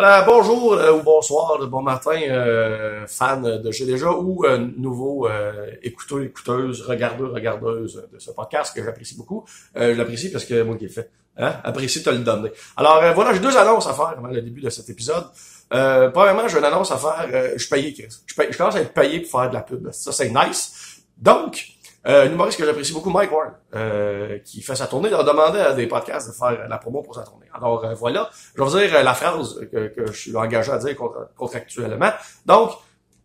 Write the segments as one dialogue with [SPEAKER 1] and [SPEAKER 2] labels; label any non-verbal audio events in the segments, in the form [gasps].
[SPEAKER 1] Alors, bonjour euh, ou bonsoir, bon matin, euh, fan de J'ai déjà ou euh, nouveau euh, écouteur, écouteuse, regardeur, regardeuse de ce podcast que j'apprécie beaucoup. Euh, je l'apprécie parce que moi qui l'ai fait. Hein? Apprécie te le donner. Alors euh, voilà, j'ai deux annonces à faire avant le début de cet épisode. Premièrement, j'ai une annonce à faire. je suis payé, Chris. Je, paye- je commence à être payé pour faire de la pub. Ça, c'est nice. Donc, euh, que j'apprécie beaucoup, Mike Ward, euh, qui fait sa tournée, il a demandé à des podcasts de faire la promo pour sa tournée. Alors euh, voilà, je vais vous dire euh, la phrase que, que je suis engagé à dire contra- contractuellement. Donc,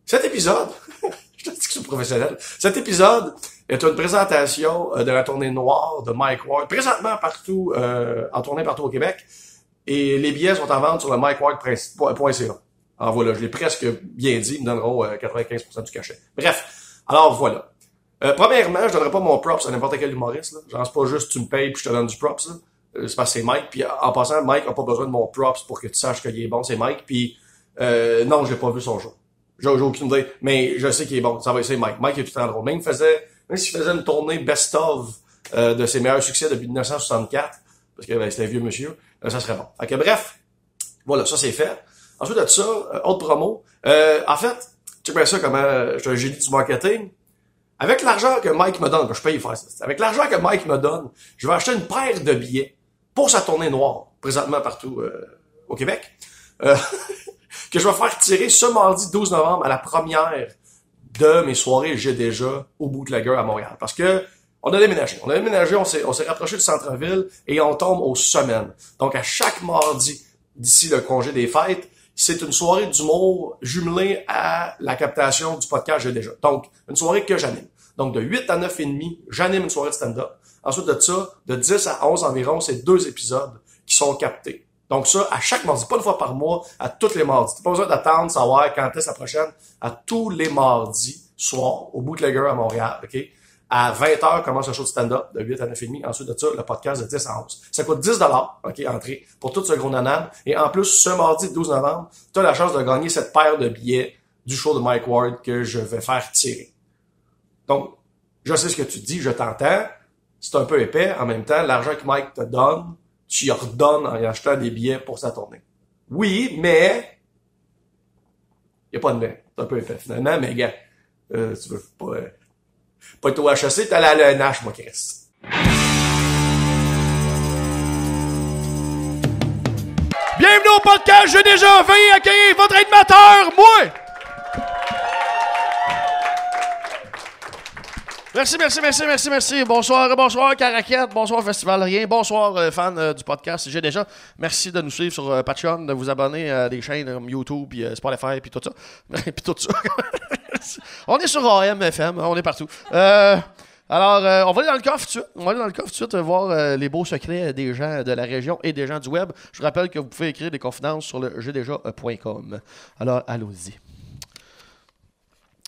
[SPEAKER 1] cet épisode, [laughs] je te dis que c'est professionnel, cet épisode est une présentation euh, de la tournée noire de Mike Ward, présentement partout, euh, en tournée partout au Québec, et les billets sont en vente sur le mikeward.ca. Alors voilà, je l'ai presque bien dit, ils me donneront euh, 95% du cachet. Bref, alors voilà. Euh, premièrement, je donnerai pas mon props à n'importe quel humoriste. Là. Genre, pas juste tu me payes puis je te donne du props. Euh, c'est parce que c'est Mike. Puis en passant, Mike a pas besoin de mon props pour que tu saches qu'il est bon. C'est Mike. Puis euh, non, j'ai pas vu son show. J'ai aucune idée. Mais je sais qu'il est bon. Ça va c'est Mike. Mike est tout le temps drôle. Même faisait, même s'il faisait une tournée best-of euh, de ses meilleurs succès depuis 1964, parce que ben, c'était un vieux monsieur, euh, ça serait bon. Ok, bref, voilà, ça c'est fait. Ensuite de ça, euh, autre promo. En fait, tu bien ça comment je suis un génie du marketing. Avec l'argent que Mike me donne, que je paye faire ça. Avec l'argent que Mike me donne, je vais acheter une paire de billets pour sa tournée noire, présentement partout euh, au Québec, euh, [laughs] que je vais faire tirer ce mardi 12 novembre à la première de mes soirées J'ai déjà au Bootlegger à Montréal. Parce que on a déménagé. On a déménagé, s'est, on s'est rapproché du centre-ville et on tombe aux semaines. Donc, à chaque mardi, d'ici le congé des fêtes, c'est une soirée d'humour jumelée à la captation du podcast J'ai déjà. Donc, une soirée que j'anime. Donc, de 8 à 9 et demi, j'anime une soirée stand-up. Ensuite de ça, de 10 à 11 environ, c'est deux épisodes qui sont captés. Donc ça, à chaque mardi, pas une fois par mois, à tous les mardis. T'as pas besoin d'attendre, savoir quand est la prochaine. À tous les mardis, soir, au Bootlegger à Montréal, OK? À 20h, commence le show de stand-up, de 8 à 9 et demi. Ensuite de ça, le podcast de 10 à 11. Ça coûte 10 OK, entrée, pour tout ce gros nanan. Et en plus, ce mardi 12 novembre, tu as la chance de gagner cette paire de billets du show de Mike Ward que je vais faire tirer. Donc, je sais ce que tu dis, je t'entends. C'est un peu épais. En même temps, l'argent que Mike te donne, tu y redonnes en y achetant des billets pour sa tournée. Oui, mais il y a pas de mais. C'est un peu épais finalement, mais gars, euh, tu veux pas, euh, pas être au HEC, t'es allé à l'ENH, moi, Chris.
[SPEAKER 2] Bienvenue au podcast J'ai déjà veuillez accueillir votre animateur, moi! Merci, merci, merci, merci, merci. Bonsoir, bonsoir, Caraquette. Bonsoir, Festival Rien. Bonsoir, euh, fans euh, du podcast J'ai déjà. Merci de nous suivre sur euh, Patreon, de vous abonner à des chaînes comme YouTube, puis Spotify, puis tout ça. [laughs] puis tout ça. [laughs] on est sur AM, FM, on est partout. Alors, on va aller dans le coffre tout de suite. On va aller dans le coffre tout de suite voir les beaux secrets des gens de la région et des gens du web. Je vous rappelle que vous pouvez écrire des confidences sur le jdeja.com. Alors, allons-y.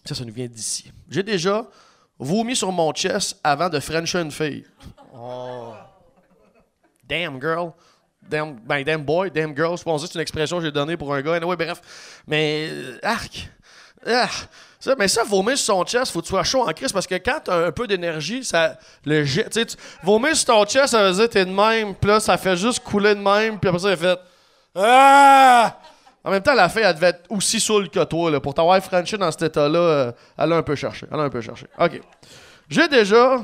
[SPEAKER 2] Ça, ça nous vient d'ici. J'ai déjà vomi sur mon chest avant de frencher une fille. Oh. Damn girl. Damn, ben, damn boy, damn girl. Je pense que c'est une expression que j'ai donnée pour un gars. Anyway, bref. Mais, euh, arc. Ah, ça, mais ça, vomir sur son chest, faut que tu sois chaud en crise parce que quand t'as un peu d'énergie, ça le jette. Tu vomir sur ton chest, ça veut dire que t'es de même, puis là, ça fait juste couler de même, puis après ça, il fait. Ah! En même temps, la fille, elle devait être aussi saoule que toi, là. Pour t'avoir franchi dans cet état-là, euh, elle a un peu cherché. Elle a un peu cherché. OK. J'ai déjà.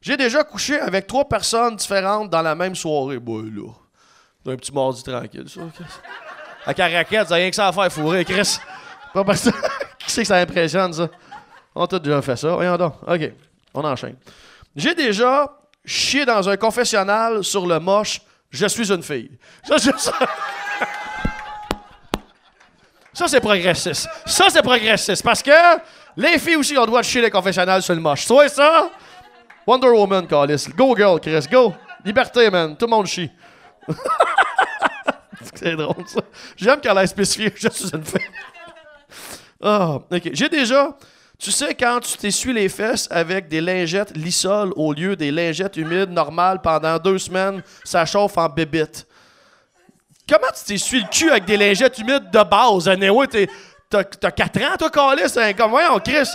[SPEAKER 2] J'ai déjà couché avec trois personnes différentes dans la même soirée. Boy, là. C'est un petit mardi tranquille, ça. À Caracat, t'as rien que ça à faire fourrer, Chris. Pas parce que. [laughs] C'est que ça impressionne, ça? On a tous déjà fait ça. Voyons donc. OK. On enchaîne. J'ai déjà chié dans un confessionnal sur le moche. Je suis une fille. Ça, c'est ça. Ça, c'est progressiste. Ça, c'est progressiste. Parce que les filles aussi ont le droit de chier les confessionnals sur le moche. Vois ça? Wonder Woman, Callis. Go, girl, Chris. Go. Liberté, man. Tout le monde chie. [laughs] c'est drôle, ça. J'aime qu'elle ait spécifié [laughs] je suis une fille. Ah, ok. J'ai déjà. Tu sais, quand tu t'essuies les fesses avec des lingettes lissol au lieu des lingettes humides normales pendant deux semaines, ça chauffe en bébite. Comment tu t'essuies le cul avec des lingettes humides de base? Anyway, t'as t'as 4 ans, toi, Calis? Hein, Comme, voyons, Chris.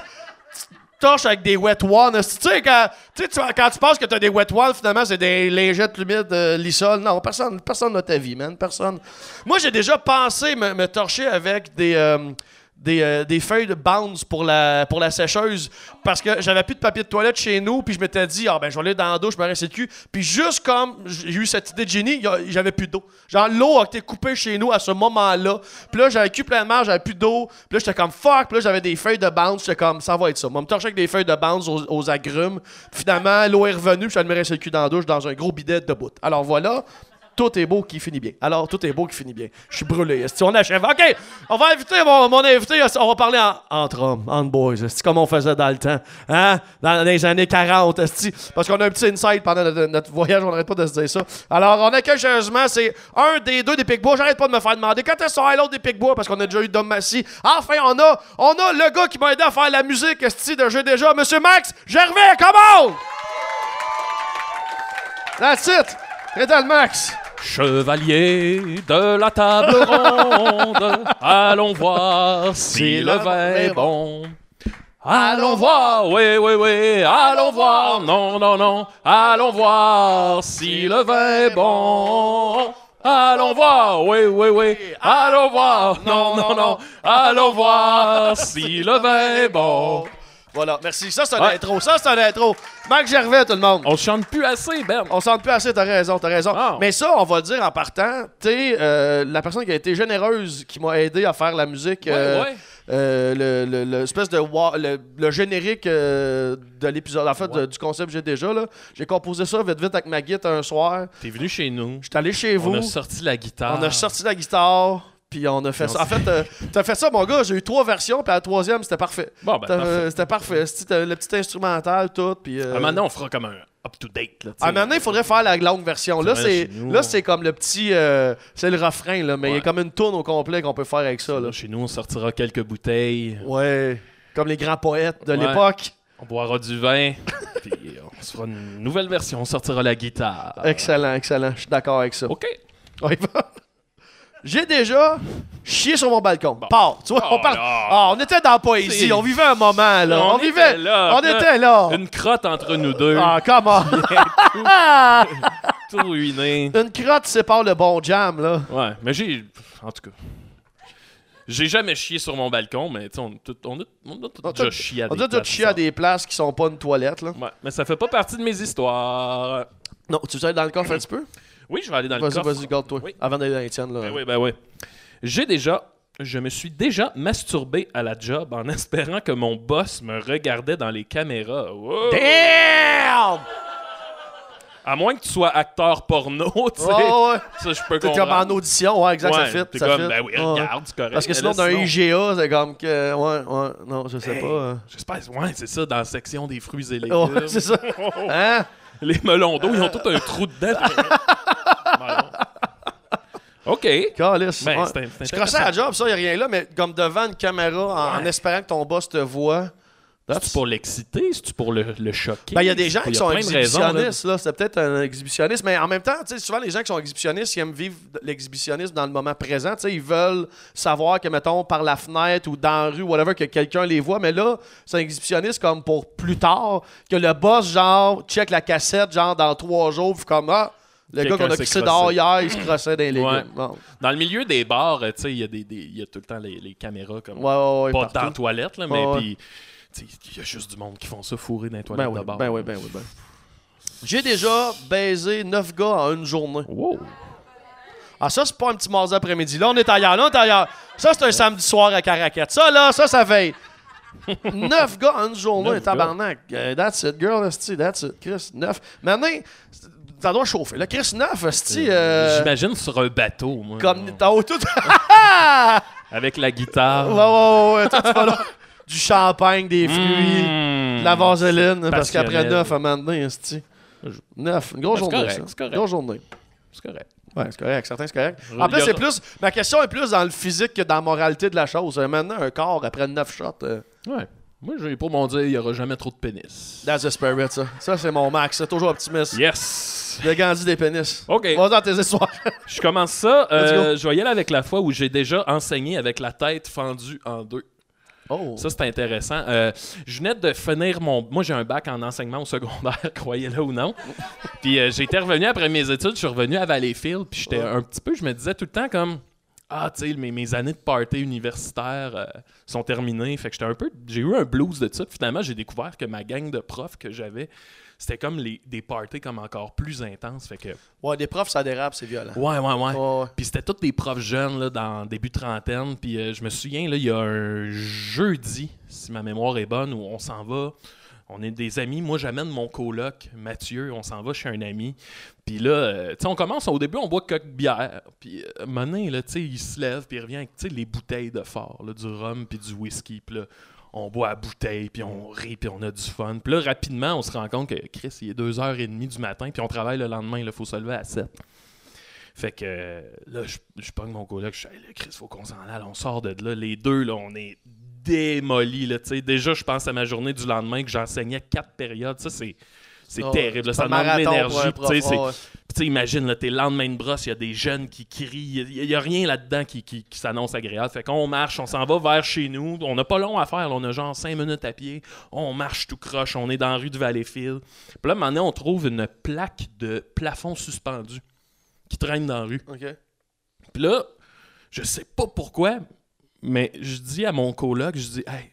[SPEAKER 1] torches avec des wet ones. Tu sais, quand tu, penses que t'as des wet ones, finalement, c'est des lingettes humides euh, lissol. Non, personne, personne n'a ta vie, man. Personne. Moi, j'ai déjà pensé me, me torcher avec des. euh, des, euh, des feuilles de bounce pour la, pour la sécheuse parce que j'avais plus de papier de toilette chez nous puis je m'étais dit ah ben je vais aller dans la douche je me rincer le cul. Puis juste comme j'ai eu cette idée de génie j'avais plus d'eau. Genre l'eau a été coupée chez nous à ce moment là puis là j'avais le cul plein de marge j'avais plus d'eau. Puis là j'étais comme fuck. Puis là j'avais des feuilles de bounce. J'étais comme ça va être ça. Moi me torcher avec des feuilles de bounce aux, agrumes. Puis finalement l'eau est revenue puis je suis me rincer le cul dans la douche dans un gros bidet de bout. Alors voilà tout est beau qui finit bien. Alors, tout est beau qui finit bien. Je suis brûlé. Est-ce on achève? OK, on va inviter mon, invité. On va parler en- entre hommes, entre boys. C'est comme on faisait dans le temps. Hein? Dans les années 40. esti. Parce qu'on a un petit insight pendant notre, voyage. On n'arrête pas de se dire ça. Alors, on accueille sérieusement, c'est un des deux des Picbois. J'arrête pas de me faire demander quand est-ce qu'on l'autre des Picbois parce qu'on a déjà eu Dom Massy. Enfin, on a, on a le gars qui m'a aidé à faire la musique esti, de jeu déjà, Monsieur Max Gervais. Come on! That's it! Rétal Max!
[SPEAKER 3] Chevalier de la table ronde, allons voir si le vin est bon. Allons voir, oui, oui, oui, allons voir, non, non, non, allons voir si le vin est bon. Allons voir, oui, oui, oui, allons voir, non, non, non, allons voir si le vin est bon.
[SPEAKER 1] Voilà, merci. Ça, c'est un intro. Ça, c'est un intro. Max Gervais, tout le monde.
[SPEAKER 3] On chante plus assez, Ben.
[SPEAKER 1] On s'en plus assez, t'as raison, t'as raison.
[SPEAKER 3] Ah.
[SPEAKER 1] Mais ça, on va le dire en partant. T'es euh, la personne qui a été généreuse, qui m'a aidé à faire la musique. euh,
[SPEAKER 3] ouais.
[SPEAKER 1] euh, le, le- le de wa- le, le générique euh, de l'épisode, en fait, de- du concept que j'ai déjà. là. J'ai composé ça vite vite avec ma guitare un soir.
[SPEAKER 3] T'es venu chez nous.
[SPEAKER 1] J'étais allé chez vous.
[SPEAKER 3] On a sorti la guitare.
[SPEAKER 1] On a sorti la guitare. Puis on a fait ça. En fait, euh, t'as fait ça, mon gars. J'ai eu trois versions. Puis la troisième, c'était parfait.
[SPEAKER 3] Bon, ben, parfait.
[SPEAKER 1] euh, C'était parfait. C'était le petit instrumental, tout. Puis. euh,
[SPEAKER 3] maintenant, on fera comme un up-to-date. là, tu sais.
[SPEAKER 1] Ah, maintenant, il faudrait faire la longue version. Là,
[SPEAKER 3] C'est
[SPEAKER 1] là
[SPEAKER 3] on-
[SPEAKER 1] c'est comme le petit. euh, c'est le refrain, là, mais il y a comme une tourne au complet qu'on peut faire avec ça. Là.
[SPEAKER 3] Là, chez nous, on sortira quelques bouteilles.
[SPEAKER 1] Ouais. Comme les grands poètes de
[SPEAKER 3] Ouais.
[SPEAKER 1] l'époque.
[SPEAKER 3] On boira du vin. [laughs] puis on se fera une nouvelle version. On sortira la guitare.
[SPEAKER 1] Excellent, excellent. Je suis d'accord avec ça.
[SPEAKER 3] OK.
[SPEAKER 1] On y va. J'ai déjà chié sur mon balcon. Pars. Tu vois,
[SPEAKER 3] Oh
[SPEAKER 1] on parle.
[SPEAKER 3] là.
[SPEAKER 1] Ah, on était dans la poésie. On vivait un moment, là. On,
[SPEAKER 3] On
[SPEAKER 1] vivait.
[SPEAKER 3] était là.
[SPEAKER 1] On était là.
[SPEAKER 3] Une crotte entre nous deux.
[SPEAKER 1] Ah, comment? [laughs]
[SPEAKER 3] Tout ruiné.
[SPEAKER 1] Une crotte sépare le bon jam, là.
[SPEAKER 3] Ouais, mais j'ai. En tout cas. J'ai jamais chié sur mon balcon, mais tu sais, on, a tout- on a, on a tout
[SPEAKER 1] On
[SPEAKER 3] déjà
[SPEAKER 1] a-
[SPEAKER 3] chié à
[SPEAKER 1] On
[SPEAKER 3] des
[SPEAKER 1] a déjà
[SPEAKER 3] places
[SPEAKER 1] chié à des places qui sont pas une toilette, là.
[SPEAKER 3] Ouais, mais ça fait pas partie de mes histoires.
[SPEAKER 1] Non, tu veux aller dans le coffre un petit peu?
[SPEAKER 3] Oui, je vais aller dans le
[SPEAKER 1] Vas-y,
[SPEAKER 3] coffre.
[SPEAKER 1] vas-y, garde-toi.
[SPEAKER 3] Oui.
[SPEAKER 1] Avant d'aller dans les tiennes, là.
[SPEAKER 3] Ben oui, ben oui. J'ai déjà. Je me suis déjà masturbé à la job en espérant que mon boss me regardait dans les caméras. Wow!
[SPEAKER 1] Damn!
[SPEAKER 3] À moins que tu sois acteur porno, [laughs] tu sais.
[SPEAKER 1] Ouais, ouais.
[SPEAKER 3] Ça, je peux
[SPEAKER 1] T'es comme en audition, ouais, exact,
[SPEAKER 3] Ouais,
[SPEAKER 1] ça fit.
[SPEAKER 3] t'es
[SPEAKER 1] ça
[SPEAKER 3] comme,
[SPEAKER 1] fit.
[SPEAKER 3] ben oui, regarde, c'est correct.
[SPEAKER 1] Parce que sinon, d'un
[SPEAKER 3] sinon-
[SPEAKER 1] IGA, c'est comme que. Ouais, ouais, non, je sais
[SPEAKER 3] Hey.
[SPEAKER 1] pas. euh.
[SPEAKER 3] J'espère, ouais, c'est ça, dans la section des fruits et légumes.
[SPEAKER 1] Ouais, c'est ça. [laughs] Hein?
[SPEAKER 3] Les melons d'eau, ils ont tous un trou dedans. [laughs] OK.
[SPEAKER 1] Calice.
[SPEAKER 3] Ben, c'est un- c'est
[SPEAKER 1] Je crossais à la job, ça, y a rien là, mais comme devant une caméra, en, espérant que ton boss te voit.
[SPEAKER 3] C'est-tu pour l'exciter? C'est-tu pour le, le choquer?
[SPEAKER 1] Ben, il y a des gens
[SPEAKER 3] Il
[SPEAKER 1] qui sont
[SPEAKER 3] plein de raisons, là.
[SPEAKER 1] exhibitionnistes, là. C'est peut-être un exhibitionniste, mais en même temps, tu sais, souvent, les gens qui sont exhibitionnistes, ils aiment vivre l'exhibitionnisme dans le moment présent. Tu sais, ils veulent savoir que, mettons, par la fenêtre ou dans la rue, whatever, que quelqu'un les voit. Mais là, c'est un exhibitionniste comme pour plus tard, que le boss, genre, check la cassette, genre, dans trois jours, puis comme, ah, le gars qu'on a
[SPEAKER 3] crossé.
[SPEAKER 1] dehors hier, il se crossait dans les.
[SPEAKER 3] Ouais.
[SPEAKER 1] Bon.
[SPEAKER 3] Dans le milieu des bars, tu sais, il y, a des- y a tout le temps les, les caméras comme
[SPEAKER 1] Ouais,
[SPEAKER 3] pas dans la toilette, là, mais puis il y a juste du monde qui font ça fourrer dans les toilettes
[SPEAKER 1] Ben oui,
[SPEAKER 3] de bar.
[SPEAKER 1] ben oui, ben oui, ben. J'ai déjà baisé 9 gars en une journée.
[SPEAKER 3] Wow.
[SPEAKER 1] Ah, ça, c'est pas un petit mardi après-midi. Là, on est ailleurs. Là, on est ailleurs. Ça, c'est un samedi soir à Caracat. Ça, là, ça, ça veille. [laughs] 9 gars en une journée, tabarnak. Euh, that's it, girl, esti, that's it. Chris, 9. Maintenant, ça doit chauffer. Là, Chris, 9, esti. Euh,
[SPEAKER 3] J'imagine sur un bateau, moi.
[SPEAKER 1] comme t'as tout. [laughs]
[SPEAKER 3] Avec la guitare.
[SPEAKER 1] ouais, ouais, ouais. Toi, tu vas là. [laughs] Du champagne, des fruits,
[SPEAKER 3] Mmh.
[SPEAKER 1] de la vaseline. Parce qu'après
[SPEAKER 3] Passionnel.
[SPEAKER 1] 9, à donné, esti. 9, une grosse
[SPEAKER 3] Ben, c'est
[SPEAKER 1] journée.
[SPEAKER 3] correct,
[SPEAKER 1] ça.
[SPEAKER 3] c'est correct.
[SPEAKER 1] Grosse journée.
[SPEAKER 3] C'est correct.
[SPEAKER 1] Ouais, c'est correct, certain, c'est correct. En plus, c'est plus. Ma question est plus dans le physique que dans la moralité de la chose. Euh, Maintenant, un corps après 9 shots, euh,
[SPEAKER 3] Ouais. Moi, j'ai pour mon dire, il n'y aura jamais trop de pénis.
[SPEAKER 1] that's the spirit, ça. Ça, c'est mon max. C'est toujours optimiste.
[SPEAKER 3] Yes!
[SPEAKER 1] Le Gandhi des pénis.
[SPEAKER 3] OK.
[SPEAKER 1] Va dans tes histoires.
[SPEAKER 3] Je commence ça. [laughs] Euh, je vais y aller avec la fois où j'ai déjà enseigné avec la tête fendue en deux.
[SPEAKER 1] Oh.
[SPEAKER 3] Ça, c'est intéressant. Euh, je venais de finir mon. Moi, j'ai un bac en enseignement au secondaire, [laughs] croyez-le ou non. Puis euh, j'ai été revenu après mes études, je suis revenu à Valleyfield, puis j'étais un petit peu, je me disais tout le temps comme. Ah, tu sais, mes, mes années de party universitaire euh, sont terminées. Fait que j'étais un peu. J'ai eu un blues de ça. Puis finalement, j'ai découvert que ma gang de profs que j'avais, c'était comme les, des parties comme encore plus intenses. Fait que.
[SPEAKER 1] Ouais, des profs, ça dérape, c'est violent.
[SPEAKER 3] Ouais, ouais, ouais.
[SPEAKER 1] Ouais, ouais.
[SPEAKER 3] Puis c'était tous des profs jeunes là, dans début trentaine. Puis euh, je me souviens, là, il y a un jeudi, si ma mémoire est bonne, où on s'en va. On est des amis. Moi, j'amène mon coloc, Mathieu. On s'en va chez un ami. Puis là, euh, tu sais, on commence. Au début, on boit quelques bières. Puis, euh, Monin, là, tu sais, il se lève. Puis il revient avec, tu sais, les bouteilles de fort, là, du rhum puis du whisky. Puis là, on boit à bouteille. Puis on rit. Puis on a du fun. Puis là, rapidement, on se rend compte que Chris, il est 2h30 du matin. Puis on travaille le lendemain. Il faut se lever à 7. Fait que euh, là, je, je pogne mon coloc, je dis, Hey, là, Chris, faut qu'on s'en aille, on sort de là. Les deux, là, on est démolis, là. Déjà, je pense à ma journée du lendemain que j'enseignais quatre périodes. Ça, c'est. C'est
[SPEAKER 1] Oh,
[SPEAKER 3] terrible, là, ça
[SPEAKER 1] un
[SPEAKER 3] demande
[SPEAKER 1] pour
[SPEAKER 3] l'énergie.
[SPEAKER 1] un
[SPEAKER 3] puis imagine, là, t'es le lendemain de brosse, il y a des jeunes qui crient, il n'y a, rien là-dedans qui, qui, qui s'annonce agréable. Fait qu'on marche, on s'en va vers chez nous, on n'a pas long à faire, là, on a genre cinq minutes à pied, on marche tout croche, on est dans la rue de Valleyfield. Puis là, maintenant, on trouve une plaque de plafond suspendu qui traîne dans la rue. Puis là, je sais pas pourquoi, mais je dis à mon coloc, je dis, hey,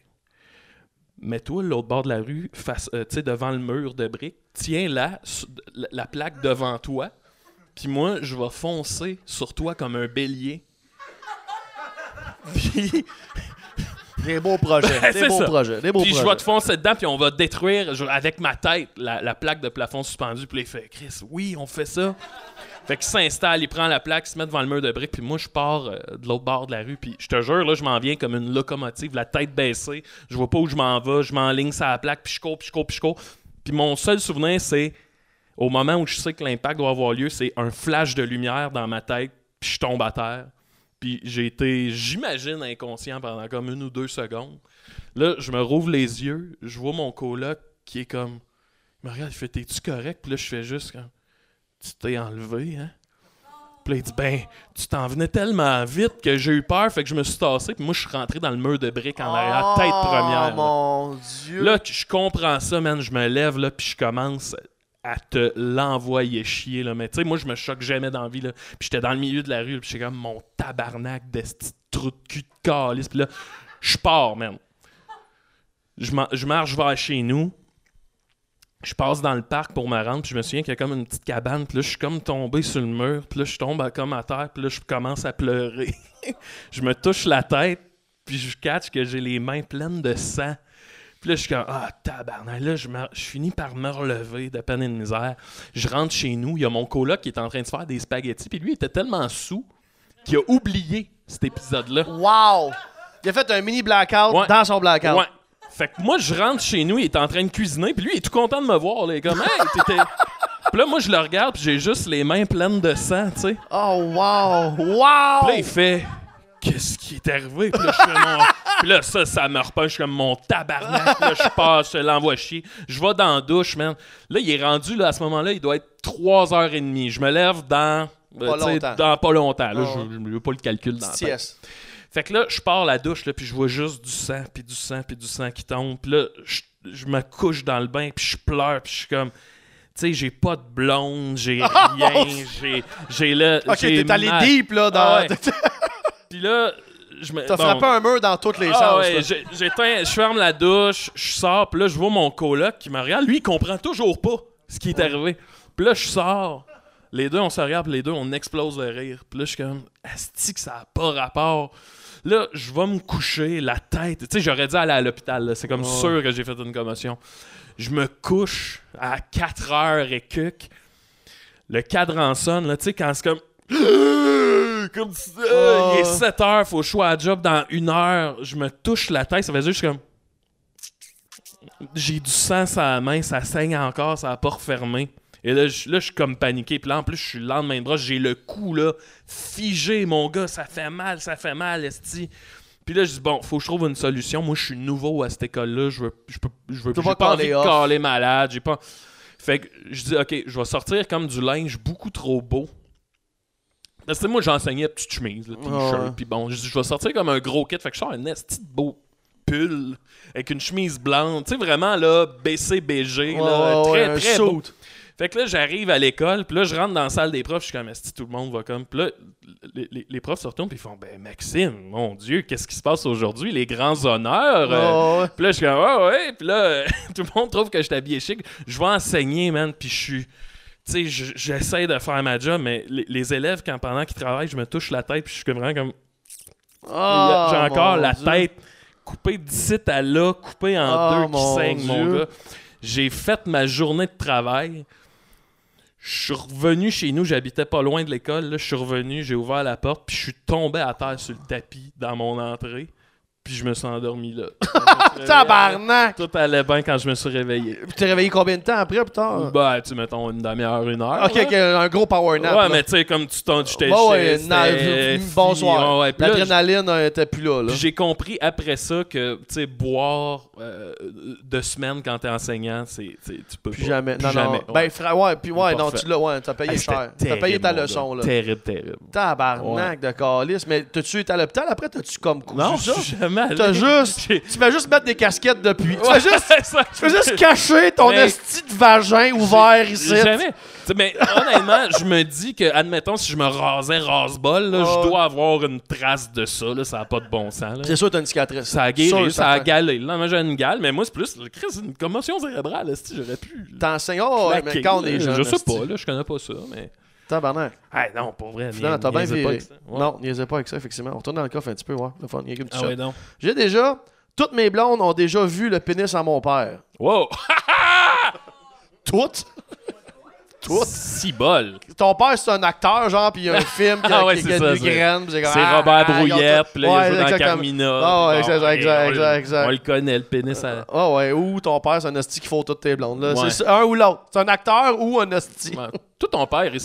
[SPEAKER 3] mets-toi l'autre bord de la rue, face, euh, tu sais, devant le mur de briques, tiens-la, la, la plaque devant toi, puis moi, je vais foncer sur toi comme un bélier. Puis, [laughs]
[SPEAKER 1] Des beaux projets.
[SPEAKER 3] Ben,
[SPEAKER 1] des beaux projets. Des beaux
[SPEAKER 3] puis je vais te foncer dedans, puis on va détruire je- avec ma tête la, la plaque de plafond suspendu. Puis il fait Chris, oui, on fait ça. Fait qu'il s'installe, il prend la plaque, il se met devant le mur de briques, puis moi, je pars euh, de l'autre bord de la rue. Puis je te jure, là, je m'en viens comme une locomotive, la tête baissée. Je vois pas où je m'en vais, je m'enligne sur la plaque, puis je cours, puis je cours, puis je cours. Puis mon seul souvenir, c'est au moment où je sais que l'impact doit avoir lieu, c'est un flash de lumière dans ma tête, puis je tombe à terre. Puis j'ai été, j'imagine, inconscient pendant comme une ou deux secondes. Là, je me rouvre les yeux, je vois mon coloc qui est comme. Il me regarde, il fait T'es-tu correct Puis là, je fais juste Tu t'es enlevé, hein? Puis là, il dit Ben, tu t'en venais tellement vite que j'ai eu peur, fait que je me suis tassé. Puis moi, je suis rentré dans le mur de briques en arrière, tête première. là.
[SPEAKER 1] Oh mon Dieu.
[SPEAKER 3] Là, je comprends ça, man. Je me lève, là, puis je commence à te l'envoyer chier, là. Mais tu sais, moi, je me choque jamais dans la vie, là. Puis j'étais dans le milieu de la rue, puis j'étais comme mon tabarnak de ce trou de cul de calice. Puis là, je pars, man. Je, ma- je marche vers chez nous. Je passe dans le parc pour me rendre, puis je me souviens qu'il y a comme une petite cabane, puis là, je suis comme tombé sur le mur, puis là, je tombe à- comme à terre, puis là, je commence à pleurer. [laughs] je me touche la tête, puis je catch que j'ai les mains pleines de sang. Puis là, je suis comme, ah, tabarnak. Là, je, me- je finis par me relever de peine et de misère. Je rentre chez nous. Il y a mon coloc qui est en train de se faire des spaghettis. Puis lui, il était tellement sous qu'il a oublié cet épisode-là.
[SPEAKER 1] Wow. Il a fait un mini blackout
[SPEAKER 3] Ouais.
[SPEAKER 1] dans son blackout.
[SPEAKER 3] Ouais. Fait que moi, je rentre chez nous, il est en train de cuisiner. Puis lui, il est tout content de me voir. Là. Il est comme, hey, t'étais. Puis là, moi, je le regarde, puis j'ai juste les mains pleines de sang, tu sais.
[SPEAKER 1] Oh, wow. Wow.
[SPEAKER 3] Puis là, il fait Qu'est-ce qui est arrivé? Puis là, je fais mon- Puis là, ça, ça me repenche comme mon tabarnak. Là, je passe, je l'envoie chier. Je vais dans la douche, man. Là, il est rendu, là, à ce moment-là, il doit être 3h30. Je me lève dans. euh,
[SPEAKER 1] Pas
[SPEAKER 3] tu sais,
[SPEAKER 1] longtemps.
[SPEAKER 3] Dans pas longtemps. Là,
[SPEAKER 1] Ah
[SPEAKER 3] je je veux pas le calcul dans la tête. Fait que là, je pars la douche, là, puis je vois juste du sang, puis du sang, puis du sang qui tombe. Puis là, je, je me couche dans le bain, puis je pleure, puis je suis comme... Tu sais, j'ai pas de blonde, j'ai [laughs] rien, j'ai... J'ai le...
[SPEAKER 1] Ok, t'es allé deep, là, dans.
[SPEAKER 3] Ah ouais. [laughs] Puis là, je me...
[SPEAKER 1] T'as
[SPEAKER 3] bon.
[SPEAKER 1] frappé un mur dans tous les
[SPEAKER 3] Ah
[SPEAKER 1] sens.
[SPEAKER 3] ouais,
[SPEAKER 1] là.
[SPEAKER 3] j'éteins, je ferme la douche, je sors, puis là, je vois mon coloc qui me regarde. Lui, il comprend toujours pas ce qui est arrivé. Puis là, je sors. Les deux, on se regarde, puis les deux, on explose de rire. Puis là, je suis comme, asti que ça a pas rapport. Là, je vais me coucher, la tête. Tu sais, j'aurais dû aller à l'hôpital. là. C'est comme sûr que j'ai fait une commotion. Je me couche à 4 heures et quelques. Le cadran sonne, là, tu sais, quand c'est comme. [gasps] Comme ça,
[SPEAKER 1] Oh.
[SPEAKER 3] il est 7 heures, faut que je sois à job dans une heure. Je me touche la tête, ça fait juste comme. J'ai du sang sur la main, ça saigne encore, ça a pas refermé. Et là, je, là, je suis comme paniqué. Puis là, en plus, je suis le lendemain de brosse, j'ai le cou, là, figé, mon gars, ça fait mal, ça fait mal, esti. Puis là, je dis, bon, faut que je trouve une solution. Moi, je suis nouveau à cette école-là, je veux, je peux, je veux j'ai
[SPEAKER 1] pas
[SPEAKER 3] pas envie de
[SPEAKER 1] off.
[SPEAKER 3] caler malade, j'ai pas... Fait que je dis, OK, je vais sortir comme du linge beaucoup trop beau. Parce que moi, j'enseignais petite chemise,
[SPEAKER 1] Ouais, ouais.
[SPEAKER 3] t-shirt, puis bon, je dis, je vais sortir comme un gros kit. Fait que je sors un esti de beau pull avec une chemise blanche. Tu sais, vraiment, là, BCBG,
[SPEAKER 1] Ouais,
[SPEAKER 3] là,
[SPEAKER 1] ouais,
[SPEAKER 3] très,
[SPEAKER 1] ouais,
[SPEAKER 3] très beau. Fait que là, j'arrive à l'école, puis là, je rentre dans la salle des profs, je suis comme, si tout le monde va comme. Puis là, les, les- les profs se retournent, puis ils font, ben, Maxime, mon Dieu, qu'est-ce qui se passe aujourd'hui? Les grands honneurs. euh,
[SPEAKER 1] Ouais, ouais.
[SPEAKER 3] puis là, je suis comme, ouais, ouais. Puis là, [laughs] tout le monde trouve que je suis habillé chic. Je vais enseigner, man, puis je suis. Tu sais, je- j'essaie de faire ma job, mais les, les élèves, quand pendant qu'ils travaillent, je me touche la tête, puis je suis vraiment comme.
[SPEAKER 1] Ah,
[SPEAKER 3] J'ai encore la
[SPEAKER 1] Dieu.
[SPEAKER 3] tête coupée d'ici à là, coupée en
[SPEAKER 1] Ah,
[SPEAKER 3] deux, qui saigne, mon gars. J'ai fait ma journée de travail. Je suis revenu chez nous, j'habitais pas loin de l'école. Je suis revenu, j'ai ouvert la porte, puis je suis tombé à terre sur le tapis dans mon entrée. Puis je me suis endormi là. [laughs] [laughs]
[SPEAKER 1] Tabarnak!
[SPEAKER 3] Tout allait bien quand je me suis réveillé.
[SPEAKER 1] Puis t'es réveillé combien de temps après, putain?
[SPEAKER 3] Bah, tu mettons une demi-heure, une heure.
[SPEAKER 1] Ok,
[SPEAKER 3] là.
[SPEAKER 1] ok, un gros power nap.
[SPEAKER 3] Ouais,
[SPEAKER 1] là.
[SPEAKER 3] mais tu sais, comme tu t'en j'étais
[SPEAKER 1] Ouais, ouais, bonsoir.
[SPEAKER 3] Ouais,
[SPEAKER 1] L'adrénaline euh, était plus là. là.
[SPEAKER 3] J'ai compris après ça que, tu sais, boire euh, de semaine quand t'es enseignant, c'est, tu peux
[SPEAKER 1] Plus
[SPEAKER 3] pas.
[SPEAKER 1] jamais.
[SPEAKER 3] Plus
[SPEAKER 1] Non,
[SPEAKER 3] jamais.
[SPEAKER 1] non.
[SPEAKER 3] ouais.
[SPEAKER 1] Ben, frère, ouais, puis ouais, non, tu l'as, ouais, t'as payé
[SPEAKER 3] Hey,
[SPEAKER 1] cher. T'as payé ta leçon, là.
[SPEAKER 3] Terrible, terrible.
[SPEAKER 1] Tabarnak de calice. Mais t'as-tu été à l'hôpital après? T'as-tu comme cousu
[SPEAKER 3] Non, jamais
[SPEAKER 1] T'as [laughs] juste. Tu fais juste mettre des casquettes depuis. Tu fais juste. [laughs] Tu fais juste cacher ton
[SPEAKER 3] Mais-
[SPEAKER 1] esti de vagin ouvert ici.
[SPEAKER 3] Jamais. Mais honnêtement, je me dis que, admettons, si je me rasais rase-bol,
[SPEAKER 1] Oh.
[SPEAKER 3] je dois avoir une trace de ça. Là, ça n'a pas de bon sens.
[SPEAKER 1] C'est sûr, t'as une cicatrice.
[SPEAKER 3] Ça a guéri,
[SPEAKER 1] Sûr,
[SPEAKER 3] ça a galé. Là, moi, j'ai une gale, mais moi, c'est plus une commotion cérébrale. J'aurais pu.
[SPEAKER 1] T'enseignes, oh, mais quand on est jeune.
[SPEAKER 3] Je sais pas, là, je connais pas ça, mais.
[SPEAKER 1] Tabarnak.
[SPEAKER 3] Ah non, pour vrai.
[SPEAKER 1] Finalement, t'as bien viré.
[SPEAKER 3] avec ça. Ouais.
[SPEAKER 1] Non, niaisez pas avec ça, effectivement. On retourne dans le coffre un petit peu, ouais. Le fun. Il y a une petite
[SPEAKER 3] Ah ouais, non.
[SPEAKER 1] J'ai déjà. Toutes mes blondes ont déjà vu le pénis à mon père.
[SPEAKER 3] Wow! [laughs]
[SPEAKER 1] Toutes? Toutes?
[SPEAKER 3] Si bol!
[SPEAKER 1] Ton père, c'est un acteur, genre, puis il y a un film qui
[SPEAKER 3] Ah ouais, c'est
[SPEAKER 1] a
[SPEAKER 3] ça, c'est-
[SPEAKER 1] comme,
[SPEAKER 3] C'est
[SPEAKER 1] ah,
[SPEAKER 3] Robert Brouillette, puis là, il dans. Carmina.
[SPEAKER 1] Ah ouais,
[SPEAKER 3] Bon,
[SPEAKER 1] exact, exact,
[SPEAKER 3] on-
[SPEAKER 1] exact, exact.
[SPEAKER 3] On le connaît, le pénis à...
[SPEAKER 1] Ah ouais, ou ton père, c'est un hostie qui faut toutes tes blondes. Là.
[SPEAKER 3] Ouais.
[SPEAKER 1] C'est un ou l'autre. C'est un acteur ou un hostie.
[SPEAKER 3] Ouais. Toi, ton père, il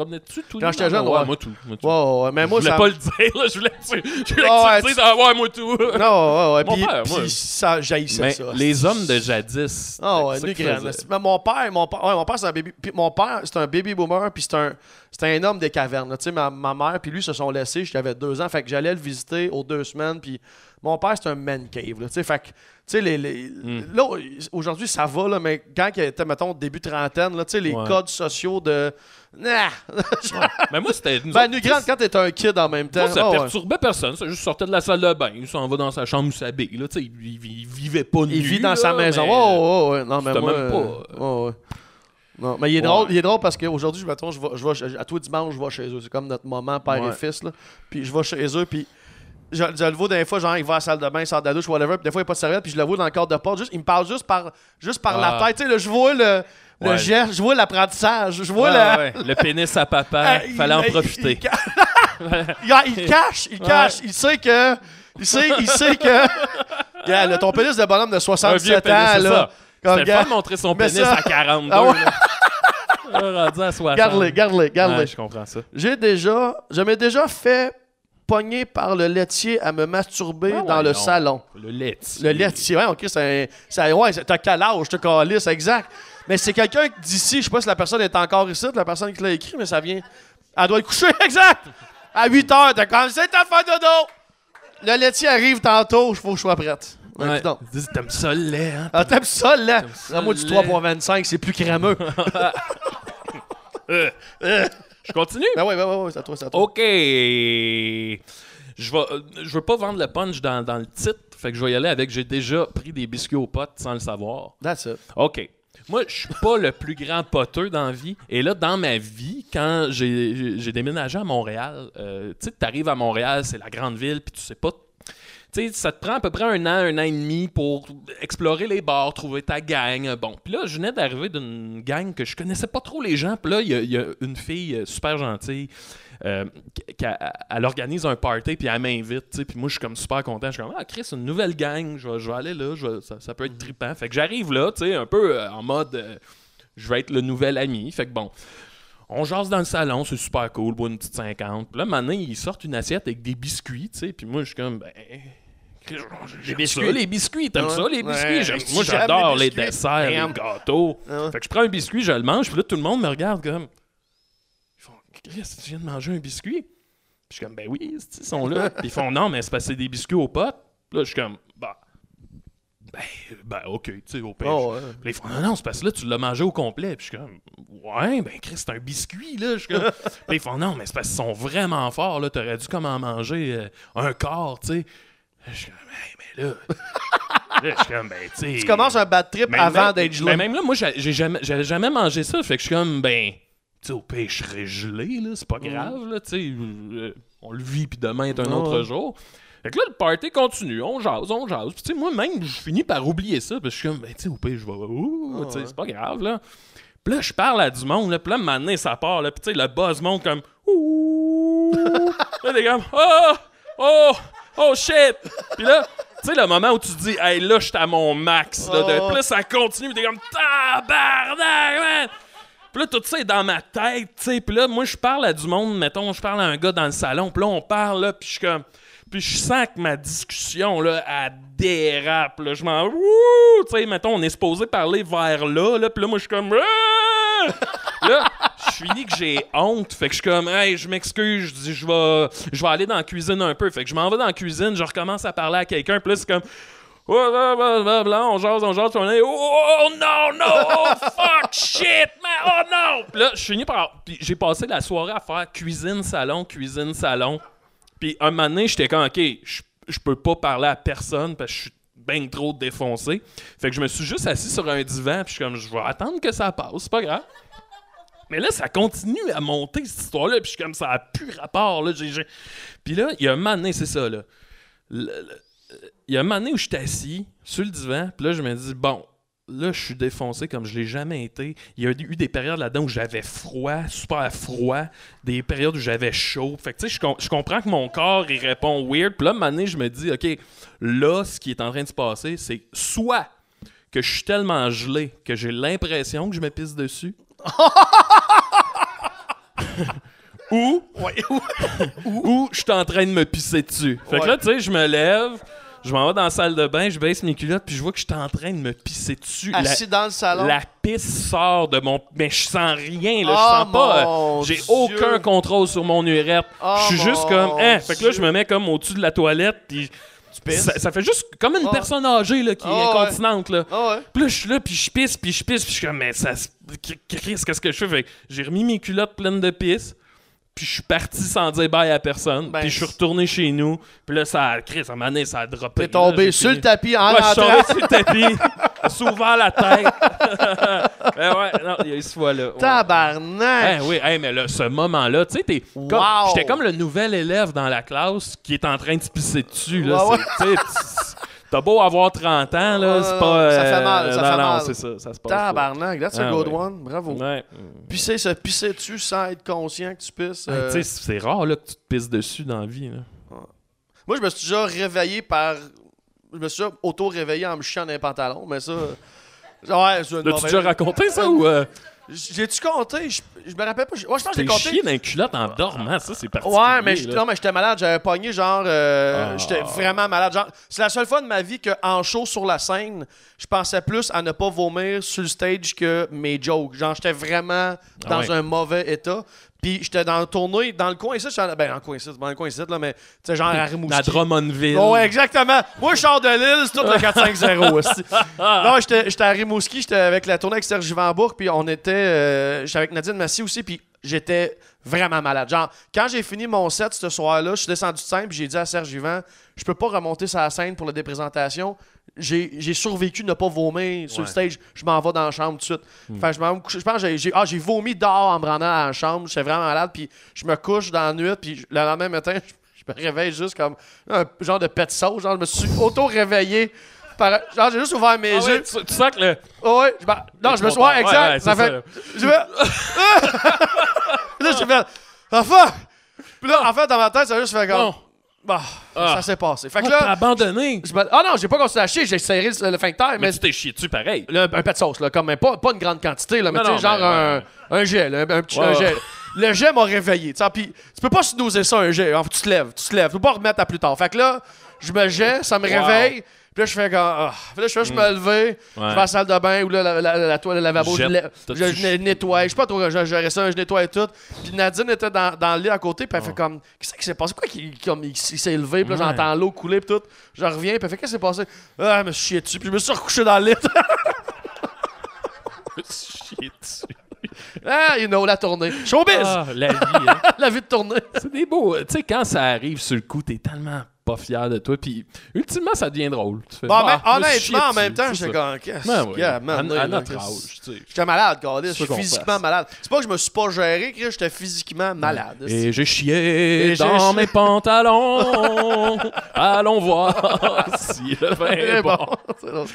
[SPEAKER 3] se promenait-tu tout
[SPEAKER 1] Quand j'étais jeune,
[SPEAKER 3] ouais. Moi, tout. Moi, tout.
[SPEAKER 1] Ouais, ouais, mais moi,
[SPEAKER 3] je voulais
[SPEAKER 1] ça.
[SPEAKER 3] pas le dire, là. Je voulais je voulais
[SPEAKER 1] ouais,
[SPEAKER 3] que tu dises, ah ouais, moi, tout.
[SPEAKER 1] Non, ouais, ouais.
[SPEAKER 3] Mon
[SPEAKER 1] puis,
[SPEAKER 3] père,
[SPEAKER 1] puis
[SPEAKER 3] moi.
[SPEAKER 1] ça jaillissait
[SPEAKER 3] Mais
[SPEAKER 1] ça.
[SPEAKER 3] les hommes de jadis.
[SPEAKER 1] Ah ouais, graine.
[SPEAKER 3] faisaient.
[SPEAKER 1] Mais mon père, mon père, ouais, mon père c'est un baby. Puis mon père, c'est un baby boomer, puis c'est un, c'est un homme des cavernes. Tu sais, ma, ma mère puis lui se sont laissés. J'avais deux ans, fait que j'allais le visiter aux deux semaines. Puis mon père, c'est un man cave. Là, tu sais, fait que, tu sais, les, les-
[SPEAKER 3] Hmm.
[SPEAKER 1] là aujourd'hui ça va là, mais quand il était mettons début trentaine, là, les
[SPEAKER 3] Ouais.
[SPEAKER 1] codes sociaux de, [laughs] nah,
[SPEAKER 3] Mais moi, c'était. nous
[SPEAKER 1] ben nu grande quand t'es un kid en même temps.
[SPEAKER 3] Moi, ça
[SPEAKER 1] ouais.
[SPEAKER 3] perturbait personne. Ça juste sortait de la salle de bain. Il s'en va dans sa chambre où s'habille. Là, il, il- il vivait pas nu.
[SPEAKER 1] Il vit dans
[SPEAKER 3] là,
[SPEAKER 1] sa maison.
[SPEAKER 3] mais-
[SPEAKER 1] ouais. Non, mais moi,
[SPEAKER 3] même pas,
[SPEAKER 1] euh, ouais, ouais. Non, mais il est
[SPEAKER 3] Ouais.
[SPEAKER 1] drôle, il est drôle parce qu'aujourd'hui, mettons, je vais, je vais à tous les dimanches, je vais chez eux. C'est comme notre moment père
[SPEAKER 3] Ouais.
[SPEAKER 1] et fils. Là. Puis je vais chez eux, puis je, je le vois des fois, genre, il va à la salle de bain, il sort de la douche, whatever, puis des fois, il n'y a pas de serviette, puis je le vois dans le cadre de porte. Juste, il me parle juste par, juste par
[SPEAKER 3] Ah.
[SPEAKER 1] la tête. Tu sais, là, je vois le, le
[SPEAKER 3] Ouais.
[SPEAKER 1] geste, je vois l'apprentissage, je vois le.
[SPEAKER 3] ouais. Le pénis à papa, [laughs]
[SPEAKER 1] Ah,
[SPEAKER 3] fallait en
[SPEAKER 1] il-
[SPEAKER 3] profiter. [laughs]
[SPEAKER 1] Il, ca- il- il cache, il cache. Il sait que. Il sait, il sait que. [laughs] Regarde, là, ton pénis de bonhomme de
[SPEAKER 3] Un vieux
[SPEAKER 1] 67
[SPEAKER 3] pénis,
[SPEAKER 1] ans,
[SPEAKER 3] c'est
[SPEAKER 1] là.
[SPEAKER 3] fun de montrer son pénis
[SPEAKER 1] ça-
[SPEAKER 3] à 42.
[SPEAKER 1] Ah ouais.
[SPEAKER 3] rendu à 60.
[SPEAKER 1] Garde-les, garde-les, garde-les.
[SPEAKER 3] Ouais, je comprends ça.
[SPEAKER 1] J'ai déjà. Je m'ai déjà fait par le laitier à me masturber
[SPEAKER 3] Ah
[SPEAKER 1] dans le
[SPEAKER 3] non.
[SPEAKER 1] salon.
[SPEAKER 3] Le laitier.
[SPEAKER 1] Le laitier, ouais, ok, c'est. c'est- Ouais, c'est- t'as quel âge, te calisse, exact. Mais c'est quelqu'un d'ici, je sais pas si la personne est encore ici, la personne qui l'a écrit, mais ça vient. Elle doit être couchée, [laughs] exact! À 8 heures, t'as comme, c'est ta fin dodo! Le laitier arrive tantôt, il faut que je sois prête. Ouais,
[SPEAKER 3] T'aimes ça le lait, hein?
[SPEAKER 1] Ah, t'aimes ça,
[SPEAKER 3] ça,
[SPEAKER 1] À moi du
[SPEAKER 3] le lait.
[SPEAKER 1] 3.25, c'est plus crémeux. [laughs] [laughs]
[SPEAKER 3] Je continue?
[SPEAKER 1] ben ouais, ouais, ouais, ouais, c'est à toi, c'est à toi.
[SPEAKER 3] OK. Je vais, euh, je veux pas vendre le punch dans, dans le titre, fait que je vais y aller avec j'ai déjà pris des biscuits aux potes sans le savoir.
[SPEAKER 1] That's it.
[SPEAKER 3] OK. Moi, je suis pas [laughs] le plus grand poteux dans la vie. Et là, dans ma vie, quand j'ai déménagé à Montréal, euh, tu sais, t'arrives à Montréal, c'est la grande ville, puis tu sais pas. Sais, ça te prend à peu près un an, un an et demi pour explorer les bars, trouver ta gang. Bon, puis là, je venais d'arriver d'une gang que je connaissais pas trop les gens. Puis là, il y a- il y, a une fille euh, super gentille euh, a- elle organise un party, puis elle m'invite. Puis moi, je suis comme super content. Je suis comme, ah, Chris, une nouvelle gang, je vais, aller là, ça, ça peut être trippant. Fait que j'arrive là, tu sais, un peu euh, en mode, euh, je vais être le nouvel ami. Fait que bon. On jase dans le salon, c'est super cool, boit une petite 50. Puis là, maintenant, ils sortent une assiette avec des biscuits, tu sais. Puis moi, je suis comme, ben. J'aime
[SPEAKER 1] biscuits.
[SPEAKER 3] ça, les biscuits, t'aimes
[SPEAKER 1] Ouais.
[SPEAKER 3] ça, les biscuits?
[SPEAKER 1] Ouais,
[SPEAKER 3] moi, j'adore
[SPEAKER 1] les
[SPEAKER 3] les, desserts,
[SPEAKER 1] Damn.
[SPEAKER 3] les gâteaux.
[SPEAKER 1] Ouais.
[SPEAKER 3] Fait que je prends un biscuit, je le mange, puis là, tout le monde me regarde comme. Ils font, Chris, tu viens de manger un biscuit? Puis je suis comme, ben oui, ils sont là. [laughs] puis ils font, non, mais c'est c'est des biscuits aux potes. Là, je suis comme, bah, ben, ben, ok, tu sais, au pire.
[SPEAKER 1] Oh, ouais.
[SPEAKER 3] Puis ils font, non, non, c'est parce que là, tu l'as mangé au complet. Puis je suis comme, ouais, ben, Chris, c'est un biscuit, là. Je suis comme, [laughs] puis ils font, non, mais c'est parce qu'ils sont vraiment forts, là. T'aurais dû comme en manger euh, un quart, tu sais. Je suis comme, Hey, mais là. là, [laughs] je suis comme, ben, tu sais.
[SPEAKER 1] Tu commences un bad trip avant
[SPEAKER 3] même-
[SPEAKER 1] d'être gelé.
[SPEAKER 3] Mais même là, moi, j'ai jamais, j'avais jamais mangé ça. Fait que je suis comme, ben, tu sais, au pire, je serais gelé, là. C'est pas grave, là, tu sais. euh, on le vit, puis demain est un
[SPEAKER 1] Ouais,
[SPEAKER 3] autre jour. Fait que là, le party continue. On jase, on jase. Puis, tu sais, moi-même, je finis par oublier ça. Parce que je suis comme, ben, tu sais, au pire, je vais. Ouh, tu sais, c'est pas grave, là. Puis là, je parle à du monde, là. Puis là, maintenant, ça part, là. Puis, tu sais, le buzz monte comme, ouh. [laughs] là, t'es comme, oh, oh, oh shit. Puis là, tu sais, le moment où tu te dis, hey, là, je suis à mon max, là. De. Puis là, ça continue. T'es comme, tabarnak, man. Puis là, tout ça est dans ma tête, tu sais. Puis là, moi, je parle à du monde, mettons, je parle à un gars dans le salon. Puis là, on parle, là, puis je suis comme... Puis je sens que ma discussion, là, elle dérape, là. Je m'en... Wouh! Tu sais, mettons, on est supposé parler vers là, là. Puis là, moi, je suis comme... Ah! là, finis que j'ai honte. Fait que je suis comme, hey, je m'excuse. Je dis, je vais, je vais aller dans la cuisine un peu. Fait que je m'en vais dans la cuisine, je recommence à parler à quelqu'un. Puis là, c'est comme... Ouais, ouais, ouais, on jase, on jase, on est oh non, non, oh fuck, shit, man, oh non! Puis là, je finis par. Puis j'ai passé la soirée à faire cuisine, salon, cuisine, salon. Puis un moment donné, j'étais comme, ok, je je peux pas parler à personne parce que je suis bien trop défoncé. Fait que je me suis juste assis sur un divan, puis je suis comme, je vais attendre que ça passe, c'est pas grave. Mais là, ça continue à monter, cette histoire-là, puis je suis comme, ça a plus rapport, là. Puis là, il y a un moment donné, c'est ça, là. Il y a un moment où je suis assis sur le divan, puis là, je me dis, bon, là, je suis défoncé comme je l'ai jamais été. Il y a eu des périodes là-dedans où j'avais froid, super froid, des périodes où j'avais chaud. Fait que, tu sais, je, com- je comprends que mon corps, il répond weird. Puis là, un moment donné, je me dis, OK, là, ce qui est en train de se passer, c'est soit que je suis tellement gelé que j'ai l'impression que je me pisse dessus. [laughs] ou, ou je suis en train de me pisser dessus. Fait que là, tu sais, je me lève, je m'en vais dans la salle de bain, je baisse mes culottes, puis je vois que je suis en train de me pisser dessus. La-
[SPEAKER 1] Assis dans le salon.
[SPEAKER 3] la pisse sort de mon. Mais je sens rien, là.
[SPEAKER 1] Oh,
[SPEAKER 3] je sens pas. euh, J'ai aucun contrôle sur mon urètre.
[SPEAKER 1] Oh,
[SPEAKER 3] je suis juste
[SPEAKER 1] mon
[SPEAKER 3] comme. Hein, fait que là, je me mets comme au-dessus de la toilette, puis.
[SPEAKER 1] Pisses?
[SPEAKER 3] Ça, ça fait juste comme une
[SPEAKER 1] Oh.
[SPEAKER 3] personne âgée, là, qui
[SPEAKER 1] Oh,
[SPEAKER 3] est
[SPEAKER 1] ouais.
[SPEAKER 3] incontinente, là.
[SPEAKER 1] Ah ouais.
[SPEAKER 3] Puis là, je suis là, puis je pisse, puis je pisse, puis je suis comme, mais ça. qu'est-ce que je fais? Fait j'ai remis mes culottes pleines de pisse. Puis je suis parti sans dire bye à personne.
[SPEAKER 1] Ben,
[SPEAKER 3] puis je suis retourné chez nous. Puis là, ça a... À un moment donné, ça a droppé.
[SPEAKER 1] T'es tombé
[SPEAKER 3] Là,
[SPEAKER 1] sur le tapis en
[SPEAKER 3] Ouais, je suis tombé sur le tapis, [laughs] souvent la tête. [laughs] ben ouais, non, il y a eu ce fois-là. Ouais.
[SPEAKER 1] Tabarnak.
[SPEAKER 3] Hein, oui, hey, mais là, ce moment-là, tu sais, t'es comme-
[SPEAKER 1] Wow.
[SPEAKER 3] j'étais comme le nouvel élève dans la classe qui est en train de se pisser dessus. Là,
[SPEAKER 1] Ouais, [laughs]
[SPEAKER 3] T'as beau avoir 30 ans, là, c'est pas.
[SPEAKER 1] ça fait
[SPEAKER 3] euh,
[SPEAKER 1] mal, ça
[SPEAKER 3] non,
[SPEAKER 1] fait
[SPEAKER 3] non,
[SPEAKER 1] mal.
[SPEAKER 3] c'est ça, ça se passe. pas.
[SPEAKER 1] Tabarnak. That's a
[SPEAKER 3] Ah,
[SPEAKER 1] good
[SPEAKER 3] ouais.
[SPEAKER 1] one. Bravo.
[SPEAKER 3] Ouais.
[SPEAKER 1] Pisser, se pisser dessus sans être conscient que tu pisses.
[SPEAKER 3] Hey,
[SPEAKER 1] euh,
[SPEAKER 3] tu sais, c'est rare là, que tu te pisses dessus dans la vie. Là.
[SPEAKER 1] Moi, je me suis déjà réveillé par. Je me suis déjà auto-réveillé en me chiant dans les pantalons, mais ça. [laughs] Ouais,
[SPEAKER 3] L'as-tu déjà raconté ça ou euh,
[SPEAKER 1] J'ai-tu compté? Je, je me rappelle pas. Ouais, je pense que j'ai compté.
[SPEAKER 3] chié dans les culottes en dormant? Ça, c'est particulier.
[SPEAKER 1] Ouais, mais
[SPEAKER 3] là.
[SPEAKER 1] non, mais j'étais malade. J'avais pogné, genre. euh,
[SPEAKER 3] Ah.
[SPEAKER 1] J'étais vraiment malade. Genre, c'est la seule fois de ma vie qu'en show sur la scène, je pensais plus à ne pas vomir sur le stage que mes jokes. Genre, j'étais vraiment dans
[SPEAKER 3] Ah ouais.
[SPEAKER 1] un mauvais état. Puis j'étais dans le tournoi, dans le coin ici, en- ben dans le coin ici, dans le coin ici, là, mais tu sais, genre à Rimouski.
[SPEAKER 3] À Drummondville.
[SPEAKER 1] Oh, ouais, exactement. Moi, je sors de l'île, c'est tout le 4-5-0. aussi. [laughs] non, j'étais à Rimouski, j'étais avec la tournée avec Serge Givanbourg, puis on était. euh, j'étais avec Nadine Massy aussi, puis j'étais vraiment malade. Genre, quand j'ai fini mon set ce soir-là, je suis descendu de scène, puis j'ai dit à Serge Givant, je peux pas remonter sur la scène pour la déprésentation. J'ai j'ai survécu de ne pas vomir sur le stage. Je m'en vais dans la chambre tout de suite. Que je m'en. Je pense que j'ai- ah, vomi dehors en me rendant à la chambre. J'étais vraiment malade. Puis je me couche dans la nuit. Puis le lendemain matin, je, je me réveille juste comme un genre de pet sauce. Genre, je me suis auto-réveillé. Genre, j'ai juste ouvert mes
[SPEAKER 3] Ah ouais,
[SPEAKER 1] yeux.
[SPEAKER 3] tu, tu sens que le.
[SPEAKER 1] Oh, ouais, je non, je me suis.
[SPEAKER 3] Ouais,
[SPEAKER 1] exact.
[SPEAKER 3] ouais,
[SPEAKER 1] ça fait.
[SPEAKER 3] ça.
[SPEAKER 1] Je vais. [laughs] [laughs] là, j'ai fait. Ah, fuck! Puis là, en fait, dans ma tête, ça a juste fait comme.
[SPEAKER 3] Non.
[SPEAKER 1] Bah,
[SPEAKER 3] Ah.
[SPEAKER 1] ça s'est passé. Fait que
[SPEAKER 3] Ah, t'as
[SPEAKER 1] là.
[SPEAKER 3] abandonné.
[SPEAKER 1] je Ah non, j'ai pas continué à chier, j'ai serré le, le fin de terre,
[SPEAKER 3] Mais
[SPEAKER 1] mais
[SPEAKER 3] tu t'es chié dessus pareil.
[SPEAKER 1] Un pet de sauce, là, comme, mais pas, pas une grande quantité, là, mais tu sais, genre un, un gel, un, un petit un gel. le jet m'a réveillé. Puis tu peux pas snoozer ça, un jet. Enfin, tu te lèves, tu te lèves. Tu peux pas remettre à plus tard. Fait que là, je me jette, ça me
[SPEAKER 3] Wow.
[SPEAKER 1] réveille. Puis là, je fais comme. ah. Puis là, je fais juste me lever. Je vais à la salle de bain ou là, la, la, la toilette, le lavabo, je,
[SPEAKER 3] Jette.
[SPEAKER 1] je, je nettoie. Je sais pas trop, je gérais ça, je nettoie tout. Puis Nadine était dans, dans le lit à côté, puis elle fait comme. Qu'est-ce qui s'est passé? Quoi comme, il, il s'est levé, puis là,
[SPEAKER 3] Ouais.
[SPEAKER 1] j'entends l'eau couler, puis tout. Je reviens, puis elle fait Qu'est-ce qui s'est passé? Ah, je me suis chié dessus, puis je me suis recouché dans le lit. [laughs]
[SPEAKER 3] Chier dessus.
[SPEAKER 1] ah, you know, la tournée. Showbiz!
[SPEAKER 3] Ah, la vie, hein. [laughs]
[SPEAKER 1] La vie de tournée.
[SPEAKER 3] C'est des beaux. Tu sais, quand ça arrive sur le coup, t'es tellement pas fier de toi. Puis, ultimement, ça devient drôle. Tu fais,
[SPEAKER 1] Bon,
[SPEAKER 3] bah, chié
[SPEAKER 1] honnêtement, en même temps, j'étais comme, qu'est-ce y
[SPEAKER 3] À, notre âge, tu sais.
[SPEAKER 1] J'étais malade, Gardis. Je suis physiquement malade. C'est pas que je me suis pas géré, Chris, j'étais physiquement malade.
[SPEAKER 3] Et j'ai chié dans mes pantalons. [laughs] Allons voir [laughs] si le vin est bon. [laughs]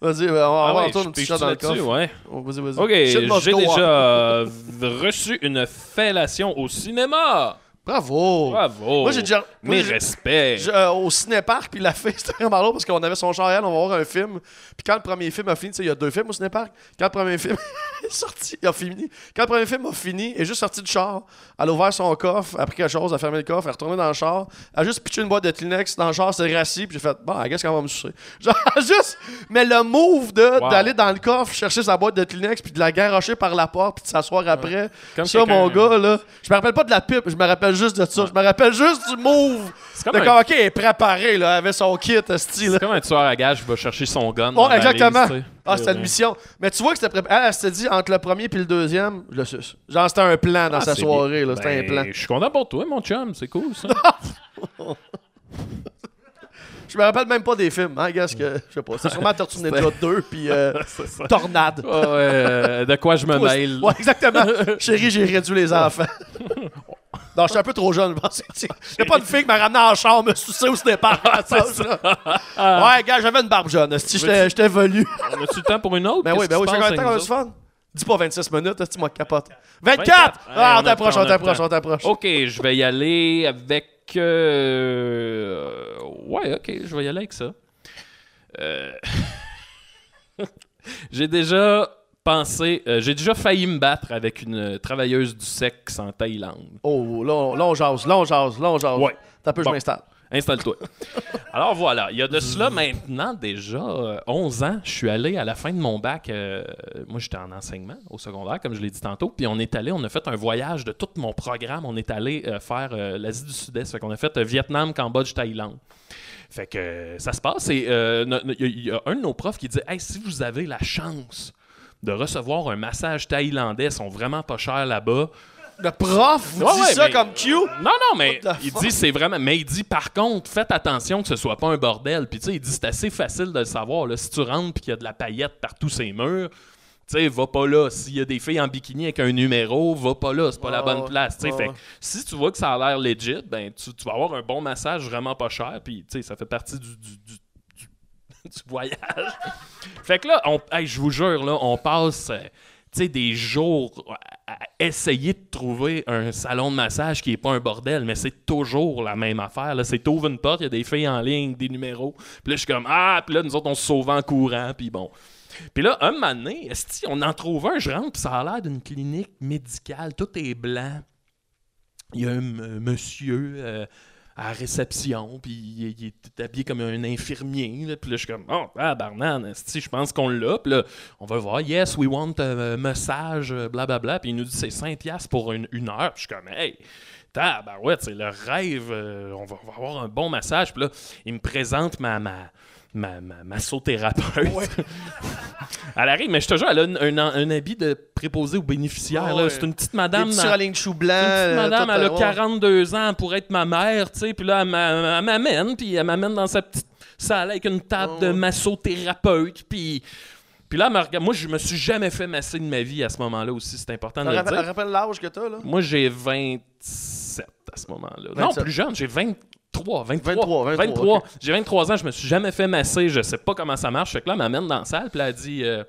[SPEAKER 1] Vas-y, ben, on va
[SPEAKER 3] Ah ouais, je
[SPEAKER 1] un petit shot dans le coffre.
[SPEAKER 3] ouais.
[SPEAKER 1] Oh, Vas-y, vas-y.
[SPEAKER 3] Ok,
[SPEAKER 1] Shit must
[SPEAKER 3] j'ai déjà euh, reçu une fellation au cinéma.
[SPEAKER 1] Bravo.
[SPEAKER 3] Bravo.
[SPEAKER 1] Moi, j'ai déjà. moi,
[SPEAKER 3] Mes
[SPEAKER 1] j'ai-
[SPEAKER 3] respects.
[SPEAKER 1] Je- euh, au cinéparc, puis la fille, [laughs] c'était vraiment drôle parce qu'on avait son char à elle, on va voir un film. Puis quand le premier film a fini, tu sais, il y a deux films au cinéparc. Quand le premier film [laughs] est sorti, il a fini. Quand le premier film a fini, elle est juste sortie du char. Elle a ouvert son coffre, elle a pris quelque chose, elle a fermé le coffre, elle est retournée dans le char. Elle a juste pitché une boîte de Kleenex dans le char, s'est rassis, puis j'ai fait, bon, guess qu'elle va me sucer. [laughs] Genre, juste. Mais le move de-
[SPEAKER 3] Wow.
[SPEAKER 1] d'aller dans le coffre, chercher sa boîte de Kleenex, puis de la garocher par la porte, puis de s'asseoir après.
[SPEAKER 3] Comme
[SPEAKER 1] ça,
[SPEAKER 3] quelqu'un-
[SPEAKER 1] mon gars, là. Je me rappelle pas de la pipe, je me rappelle juste de ça. Je me rappelle juste du move.
[SPEAKER 3] C'est comme, un,
[SPEAKER 1] ok, est préparée, là, avait son kit, style.
[SPEAKER 3] c'est comme un tueur à gage qui va chercher son gun.
[SPEAKER 1] Bon, exactement. Ah, c'était une mission. Mais tu vois que c'était préparé. Elle, elle s'était dit entre le premier et le deuxième, je le suce. Genre, c'était un plan dans
[SPEAKER 3] Ah,
[SPEAKER 1] sa soirée, là. C'était
[SPEAKER 3] Ben,
[SPEAKER 1] un plan.
[SPEAKER 3] Je suis content pour toi, mon chum. C'est cool, ça. [laughs]
[SPEAKER 1] Je me rappelle même pas des films, hein, gars, que. Je sais pas. C'est sûrement Tortue [laughs] Ninja 2 puis euh, [laughs] Tornade.
[SPEAKER 3] Ouais, euh, de quoi je me mêle.
[SPEAKER 1] Ouais, exactement. Chérie, j'ai réduit les enfants. Non, je suis un peu trop jeune, je pense. [laughs] Il a pas une fille qui m'a ramené en char, me sucer au départ. ouais, gars, j'avais une barbe jaune. Si j'étais j'étais velu.
[SPEAKER 3] On a-tu le temps pour une autre?
[SPEAKER 1] Ben oui, ben oui,
[SPEAKER 3] passe
[SPEAKER 1] combien de temps qu'on a du fun? Dis pas 26 minutes, tu m'as capote? 24!
[SPEAKER 3] 24!
[SPEAKER 1] Ah, on t'approche, on t'approche, on t'approche.
[SPEAKER 3] OK, je vais y aller avec... euh, Ouais, OK, je vais y aller avec ça. Euh, [laughs] j'ai déjà pensé... euh, j'ai déjà failli me battre avec une travailleuse du sexe en Thaïlande.
[SPEAKER 1] Oh, là, on- là, on jase, là, on jase, là, on jase.
[SPEAKER 3] Ouais.
[SPEAKER 1] T'as peu,
[SPEAKER 3] Bon.
[SPEAKER 1] je m'installe.
[SPEAKER 3] Installe-toi. [laughs] Alors voilà, il y a de cela maintenant déjà euh, 11 ans, je suis allé à la fin de mon bac, euh, moi j'étais en enseignement au secondaire, comme je l'ai dit tantôt, puis on est allé, on a fait un voyage de tout mon programme, on est allé euh, faire euh, l'Asie du Sud-Est, fait qu'on a fait euh, Vietnam, Cambodge, Thaïlande. Fait que euh, ça se passe et euh, il y, y a un de nos profs qui dit Hey, si vous avez la chance de recevoir un massage thaïlandais, ils sont vraiment pas chers là-bas.
[SPEAKER 1] Le prof vous
[SPEAKER 3] Ouais,
[SPEAKER 1] dit
[SPEAKER 3] ouais,
[SPEAKER 1] ça
[SPEAKER 3] mais-
[SPEAKER 1] comme Q?
[SPEAKER 3] Non, non, mais il
[SPEAKER 1] fuck?
[SPEAKER 3] dit c'est vraiment. Mais il dit par contre, faites attention que ce soit pas un bordel. Puis tu sais, il dit c'est assez facile de le savoir. Là. Si tu rentres puis qu'il y a de la paillette partout ces murs, tu sais, va pas là. S'il y a des filles en bikini avec un numéro, va pas là. C'est pas la bonne place.
[SPEAKER 1] ah.
[SPEAKER 3] Fait si tu vois que ça a l'air legit, ben tu, tu vas avoir un bon massage vraiment pas cher. Puis tu sais, ça fait partie du- du- du [laughs] du voyage. fait que là, je vous jure, là, on passe euh, des jours à essayer de trouver un salon de massage qui est pas un bordel, mais c'est toujours la même affaire. C'est t'ouvres une porte, il y a des filles en ligne, des numéros. Puis là, je suis comme Ah, puis là, nous autres, on se sauve en courant, puis bon. Puis là, un moment donné, on en trouve un, je rentre, puis ça a l'air d'une clinique médicale, tout est blanc. Il y a un m- monsieur euh, à la réception, puis il, il est habillé comme un infirmier. là. Puis là, je suis comme, oh, ah, barnan, je pense qu'on l'a. Puis là, on va voir, yes, we want a massage, blablabla. Puis il nous dit, c'est 5$ piastres pour une, heure. Puis je suis comme, hey, tabarouette, c'est le rêve, euh, on, va, on va avoir un bon massage. Puis là, il me présente ma. ma Ma, ma massothérapeute. [laughs] elle arrive, mais je te jure, elle a un, un- un habit de préposé aux bénéficiaires.
[SPEAKER 1] Ouais.
[SPEAKER 3] C'est une petite madame.
[SPEAKER 1] rallings de chou blanc.
[SPEAKER 3] une petite
[SPEAKER 1] euh,
[SPEAKER 3] madame, elle a
[SPEAKER 1] euh, ouais.
[SPEAKER 3] 42 ans pour être ma mère, tu sais. Puis là, elle m'a- elle m'amène, puis elle m'amène dans sa petite salle avec une table
[SPEAKER 1] Oh,
[SPEAKER 3] de massothérapeute. Puis, puis là. Moi, je me suis jamais fait masser de ma vie à ce moment-là aussi. C'est important de le dire.
[SPEAKER 1] rappelle l'âge que t'as, là?
[SPEAKER 3] Moi, j'ai 27 à ce moment-là. Non,
[SPEAKER 1] 27.
[SPEAKER 3] plus jeune, j'ai 23. 23,
[SPEAKER 1] 23, 23, ok.
[SPEAKER 3] J'ai 23 ans, je me suis jamais fait masser, je sais pas comment ça marche. Fait que là, elle m'amène dans la salle, puis elle dit, euh,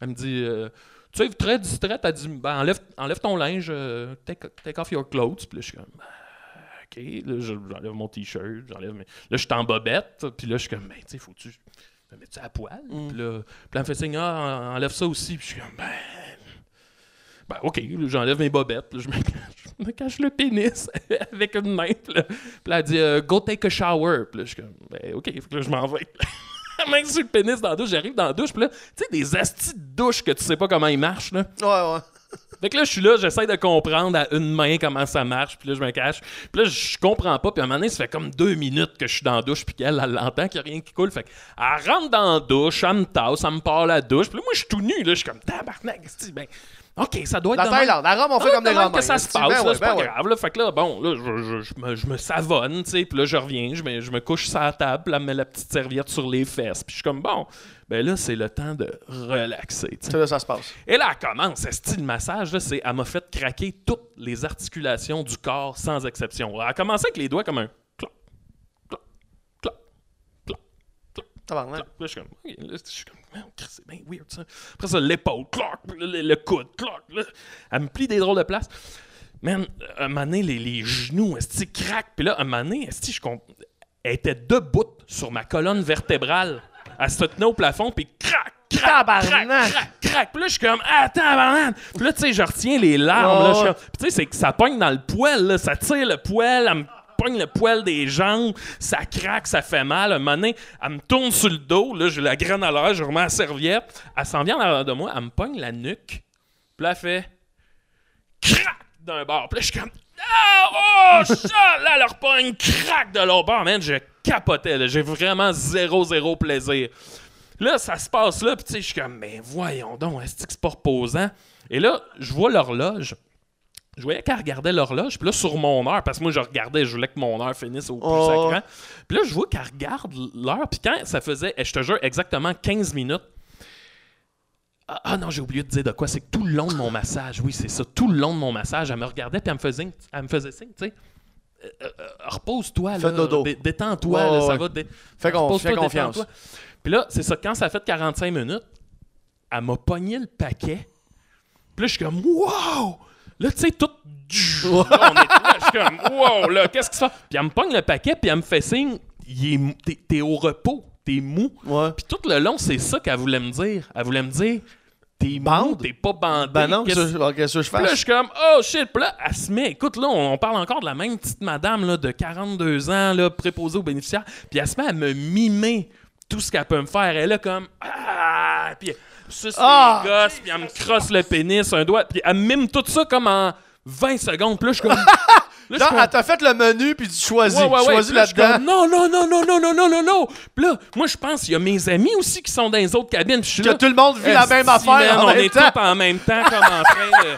[SPEAKER 3] elle me dit, euh, tu sais, très distraite, elle dit, ben, enlève, enlève ton linge, euh, take, take off your clothes. Puis là, je suis comme, ok, là, j'enlève mon t-shirt, j'enlève mes... Là, je suis en bobette, puis là, je suis comme, ben, tu sais, faut-tu me mettre ça à poil?
[SPEAKER 1] Mm.
[SPEAKER 3] Puis là, puis là, elle me fait signe, ah, en- enlève ça aussi. Puis je suis comme, ben. Ben, OK, j'enlève mes bobettes, là, je, me [laughs] cache, je me cache le pénis [laughs] avec une main. Puis là, puis là, elle dit euh, Go take a shower. Puis là, je suis comme Ben, OK, que là, je m'en vais. [laughs] Main sur le pénis dans la douche, j'arrive dans la douche, puis là, tu sais, des astis de douche que tu sais pas comment ils marchent, là.
[SPEAKER 1] Ouais, ouais.
[SPEAKER 3] Fait que là, je suis là, j'essaie de comprendre à une main comment ça marche, puis là, je me cache. Puis là, je comprends pas, puis à un moment donné, ça fait comme deux minutes que je suis dans la douche, puis qu'elle, elle l'entend qu'il y a rien qui coule. Fait qu'elle rentre dans la douche, elle me tasse, elle me part la douche, puis là, moi, je suis tout nu, là, je suis comme tabarnak, ben. OK, ça doit être
[SPEAKER 1] La. Thaïlande, à Rome, on fait
[SPEAKER 3] Ah,
[SPEAKER 1] comme des grands
[SPEAKER 3] que ça se passe,
[SPEAKER 1] Ben ouais,
[SPEAKER 3] c'est
[SPEAKER 1] ben
[SPEAKER 3] pas
[SPEAKER 1] ouais.
[SPEAKER 3] grave. Là, fait que là, bon, là, je, me, savonne, tu sais, puis là, je reviens, je me, je me couche sur la table, puis là, elle me met la petite serviette sur les fesses, puis je suis comme, bon, ben là, c'est le temps de relaxer, tu sais.
[SPEAKER 1] C'est là ça se passe.
[SPEAKER 3] Et là, elle commence, ce style massage, là, c'est, elle m'a fait craquer toutes les articulations du corps sans exception. Elle a commencé avec les doigts comme un
[SPEAKER 1] Tabarnak.
[SPEAKER 3] Là, je suis comme, là, je suis c'est bien weird ça. Après ça, l'épaule, là, le, le coude, là. Elle me plie des drôles de place. Man, un moment donné, les, les genoux, esti, craquent. Puis là, un moment donné, esti, je elle était debout sur ma colonne vertébrale. Elle se tenait au plafond, puis crac, crac, crac, crac, crac. Puis là, je suis comme, attends, banane. Puis là, tu sais, je retiens les larmes. là, je suis comme- Puis tu sais, c'est que ça pogne dans le poil, là. Ça tire le poil, elle me pogne le poil des jambes, ça craque, ça fait mal. Un moment donné, elle me tourne sur le dos, là, j'ai la graine à l'air, je remets la serviette. Elle s'en vient en arrière de moi, elle me pogne la nuque. Puis là, elle fait crac d'un bord. Puis là, je suis comme ah, oh, [laughs] ça! Là, elle repogne crac de l'autre bord, man. Je capotais. J'ai vraiment zéro, zéro plaisir. Là, ça se passe là, puis tu sais, je suis comme, mais voyons donc, est-ce que c'est pas reposant? Et là, je vois l'horloge. Je voyais qu'elle regardait l'horloge, puis là, sur mon heure, parce que moi, je regardais, je voulais que mon heure finisse au plus
[SPEAKER 1] Oh.
[SPEAKER 3] sacrant. Puis là, je vois qu'elle regarde l'heure, puis quand ça faisait, je te jure, exactement 15 minutes, ah, ah non, j'ai oublié de dire de quoi. C'est que tout le long de mon massage, oui, c'est ça. Tout le long de mon massage, elle me regardait puis elle me faisait, elle me faisait signe, tu sais. Euh, euh, euh, repose-toi, là. Dé- Détends-toi, là,
[SPEAKER 1] ouais,
[SPEAKER 3] ça va. dé-
[SPEAKER 1] Fais, con- fais confiance.
[SPEAKER 3] Puis là, c'est ça, quand ça a fait 45 minutes, elle m'a pogné le paquet. Puis là, je suis comme, wow! Là, tu sais, tout. Là, [laughs] on est là, je suis comme, wow, là, qu'est-ce qui se passe? Puis elle me pogne le paquet, puis elle me fait signe, il est mou- t'es, t'es au repos, t'es mou.
[SPEAKER 1] Ouais.
[SPEAKER 3] Puis tout le long, c'est ça qu'elle voulait me dire. Elle voulait me dire, t'es mou, t'es pas bandé.
[SPEAKER 1] Ben non,
[SPEAKER 3] Qu'est-ce-
[SPEAKER 1] qu'est-ce que qu'est-ce que je
[SPEAKER 3] puis là, je
[SPEAKER 1] fais?
[SPEAKER 3] suis comme, oh shit. Puis là, elle se met. Écoute, là, on, on parle encore de la même petite madame là, de 42 ans, là, préposée aux bénéficiaires. Puis elle se met à me mimer tout ce qu'elle peut me faire. Elle est là comme, ah. Puis suce
[SPEAKER 1] Ah!
[SPEAKER 3] les gosses, puis elle me crosse le pénis, un doigt. Puis elle me mime tout ça comme en 20 secondes. Puis là, je suis comme. [laughs] là,
[SPEAKER 1] elle t'a fait le menu, puis tu choisis.
[SPEAKER 3] Ouais,
[SPEAKER 1] choisis là-dedans.
[SPEAKER 3] non, non, non, non, non, non, non, non, non. Puis là, moi, je pense qu'il y a mes amis aussi qui sont dans les autres cabines. Puis je suis
[SPEAKER 1] Que
[SPEAKER 3] là.
[SPEAKER 1] tout le monde vit la même affaire
[SPEAKER 3] man,
[SPEAKER 1] en
[SPEAKER 3] on
[SPEAKER 1] même
[SPEAKER 3] est
[SPEAKER 1] temps.
[SPEAKER 3] tous en même temps comme en train de...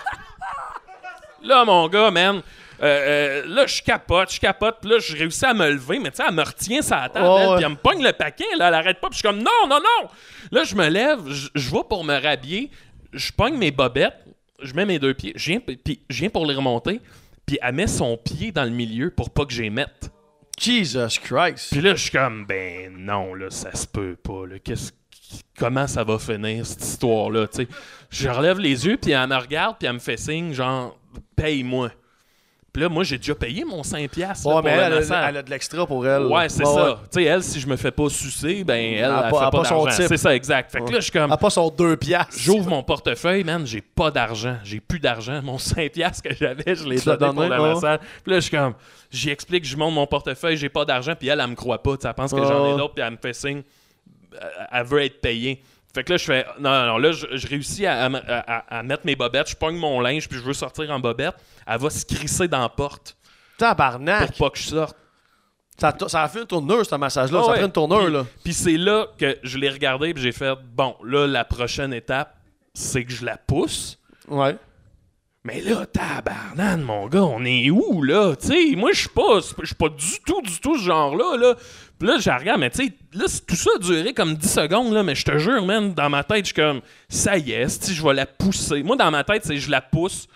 [SPEAKER 3] [laughs] Là, mon gars, man, euh, euh, là, je capote, je capote, puis là, je réussis à me lever, mais tu sais, elle me retient sa table, elle,
[SPEAKER 1] ouais.
[SPEAKER 3] puis elle me pogne le paquet, là, elle arrête pas, puis je suis comme, non, non, non! Là, je me lève, je vais pour me rhabiller, je pogne mes bobettes, je mets mes deux pieds, je viens, puis je viens pour les remonter, puis elle met son pied dans le milieu pour pas que j'y mette.
[SPEAKER 1] Jesus Christ.
[SPEAKER 3] Puis là, je suis comme, ben non, là, ça se peut pas. Là. Qu'est-ce comment ça va finir, cette histoire-là? tu sais? Je relève les yeux, puis elle me regarde, puis elle me fait signe, genre, paye-moi. Puis là, moi, j'ai déjà payé mon 5$ piastres, là,
[SPEAKER 1] Ouais,
[SPEAKER 3] pour
[SPEAKER 1] mais
[SPEAKER 3] le
[SPEAKER 1] elle, elle, elle a de l'extra pour elle.
[SPEAKER 3] Ouais, c'est
[SPEAKER 1] Ouais,
[SPEAKER 3] ça.
[SPEAKER 1] ouais.
[SPEAKER 3] Tu sais, elle, si je me fais pas sucer, ben elle, elle,
[SPEAKER 1] a
[SPEAKER 3] fait
[SPEAKER 1] pas- a pas son
[SPEAKER 3] d'argent. C'est ça, exact. Fait que là, je suis comme,
[SPEAKER 1] Elle a pas son 2 piastres.
[SPEAKER 3] j'ouvre mon portefeuille, man, j'ai pas d'argent. J'ai plus d'argent. Mon 5$ piastres que j'avais, je l'ai donné pour
[SPEAKER 1] donné, ouais.
[SPEAKER 3] massage. Puis là, je suis comme, j'y explique, je monte mon portefeuille, j'ai pas d'argent, puis elle, elle me croit pas. Elle pense que j'en ai
[SPEAKER 1] Ouais.
[SPEAKER 3] d'autres, puis elle me fait signe. Euh, Elle veut être payée. Fait que là, je fais, non, non, non, là, je, je réussis à, à me- à- à- à mettre mes bobettes, je pogne mon linge, puis je veux sortir en bobette. Elle va se crisser dans la porte
[SPEAKER 1] Tabarnak.
[SPEAKER 3] pour pas que je sorte.
[SPEAKER 1] Ça, a- ça a fait une tournure, ce massage-là.
[SPEAKER 3] Ah
[SPEAKER 1] ça a fait une tournure,
[SPEAKER 3] Puis-
[SPEAKER 1] là.
[SPEAKER 3] Puis c'est là que je l'ai regardé, puis j'ai fait, bon, là, la prochaine étape, c'est que je la pousse.
[SPEAKER 1] Ouais.
[SPEAKER 3] Mais là, tabarnane, mon gars, on est où, là? Tu sais, moi, je suis pas, je suis pas du tout, du tout ce genre-là, là. Puis là, je regarde, mais tu sais, là, tout ça a duré comme 10 secondes, là, mais je te jure, man, dans ma tête, je suis comme, ça y est, je vais la pousser. Moi, dans ma tête, c'est je la pousse,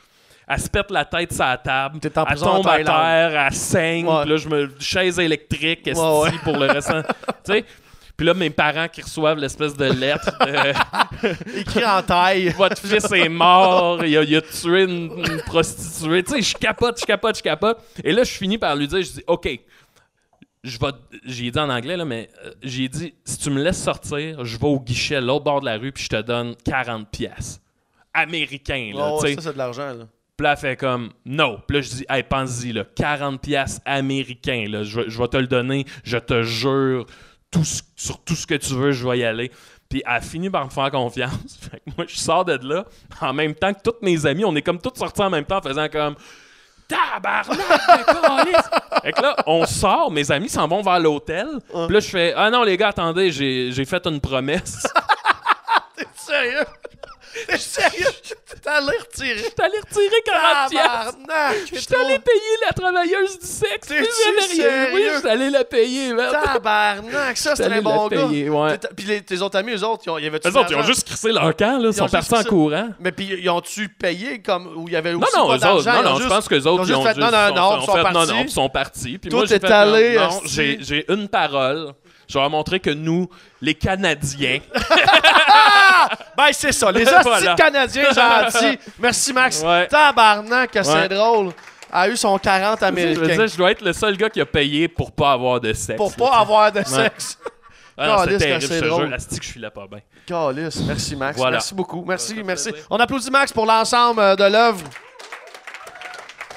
[SPEAKER 3] elle se pète la tête sur la table, elle tombe à terre, elle saigne,
[SPEAKER 1] Ouais.
[SPEAKER 3] puis là, je me... chaise électrique,
[SPEAKER 1] Ouais, ouais.
[SPEAKER 3] pour le restant, [laughs] tu sais. Puis là, mes parents qui reçoivent l'espèce de lettre de... [laughs]
[SPEAKER 1] Écrit en taille.
[SPEAKER 3] votre fils est mort, il a, il a tué une, une prostituée. Tu sais, je capote, je capote, je capote. Et là, je finis par lui dire, je dis, OK, je vais, j'ai dit en anglais, là, mais euh, j'ai dit, si tu me laisses sortir, je vais au guichet, l'autre bord de la rue, puis je te donne 40 pièces. américain, là,
[SPEAKER 1] ouais,
[SPEAKER 3] sais.
[SPEAKER 1] ça, c'est de l'argent, là.
[SPEAKER 3] Puis là, elle fait comme, non. Puis là, je dis, hey, pense-y, là, 40 pièces américains, là, je, je vais te le donner, je te jure, tout ce- sur tout ce que tu veux, je vais y aller. Puis elle finit par me faire confiance. [laughs] Fait que moi, je sors de là, en même temps que tous mes amis, on est comme tous sortis en même temps, en faisant comme, tabarnak, de! [laughs] Fait que là, on sort, mes amis s'en vont vers l'hôtel. Puis là, je fais, ah non, les gars, attendez, j'ai j'ai fait une promesse. [laughs]
[SPEAKER 1] Sérieux? T'es sérieux? T'es allé retirer.
[SPEAKER 3] J'étais allé retirer 40 pièces.
[SPEAKER 1] Tabarnak!
[SPEAKER 3] J'étais allé payer la travailleuse du sexe. J'avais rien. Oui, j'étais allé la payer, man.
[SPEAKER 1] Tabarnak! Ça, c'était
[SPEAKER 3] J'étais
[SPEAKER 1] un bon
[SPEAKER 3] la
[SPEAKER 1] gars.
[SPEAKER 3] payer, ouais.
[SPEAKER 1] T'es- Puis les- tes autres amis, eux autres, ils ont, il y avait
[SPEAKER 3] Eux autres, ils ont juste crissé leur camp, là. Ils sont partis en courant.
[SPEAKER 1] Mais puis, ils ont-tu payé comme. Ou il y avait aussi
[SPEAKER 3] Non, non, eux autres, non, non, je pense que les autres,
[SPEAKER 1] ils ont non, non, non, ils sont partis.
[SPEAKER 3] non, ils sont partis. Puis moi,
[SPEAKER 1] t'es
[SPEAKER 3] fait,
[SPEAKER 1] allé,
[SPEAKER 3] non, j'ai j'ai une parole. Je vais leur montrer que nous, les Canadiens, [laughs]
[SPEAKER 1] Ben, c'est ça. Les [laughs]
[SPEAKER 3] Voilà.
[SPEAKER 1] hosties de Canadiens gentils. Merci, Max.
[SPEAKER 3] Ouais.
[SPEAKER 1] Tabarnak, que c'est drôle. A eu son 40
[SPEAKER 3] je veux
[SPEAKER 1] américain.
[SPEAKER 3] dire, je dois être le seul gars qui a payé pour pas avoir de sexe.
[SPEAKER 1] Pour pas avoir de sexe.
[SPEAKER 3] Ah c'est terrible, te
[SPEAKER 1] drôle.
[SPEAKER 3] jure. Asti que je suis là pas bien.
[SPEAKER 1] Calice. Merci, Max.
[SPEAKER 3] Voilà.
[SPEAKER 1] Merci beaucoup. Merci, merci.
[SPEAKER 3] plaisir.
[SPEAKER 1] On applaudit Max pour l'ensemble euh, de l'œuvre.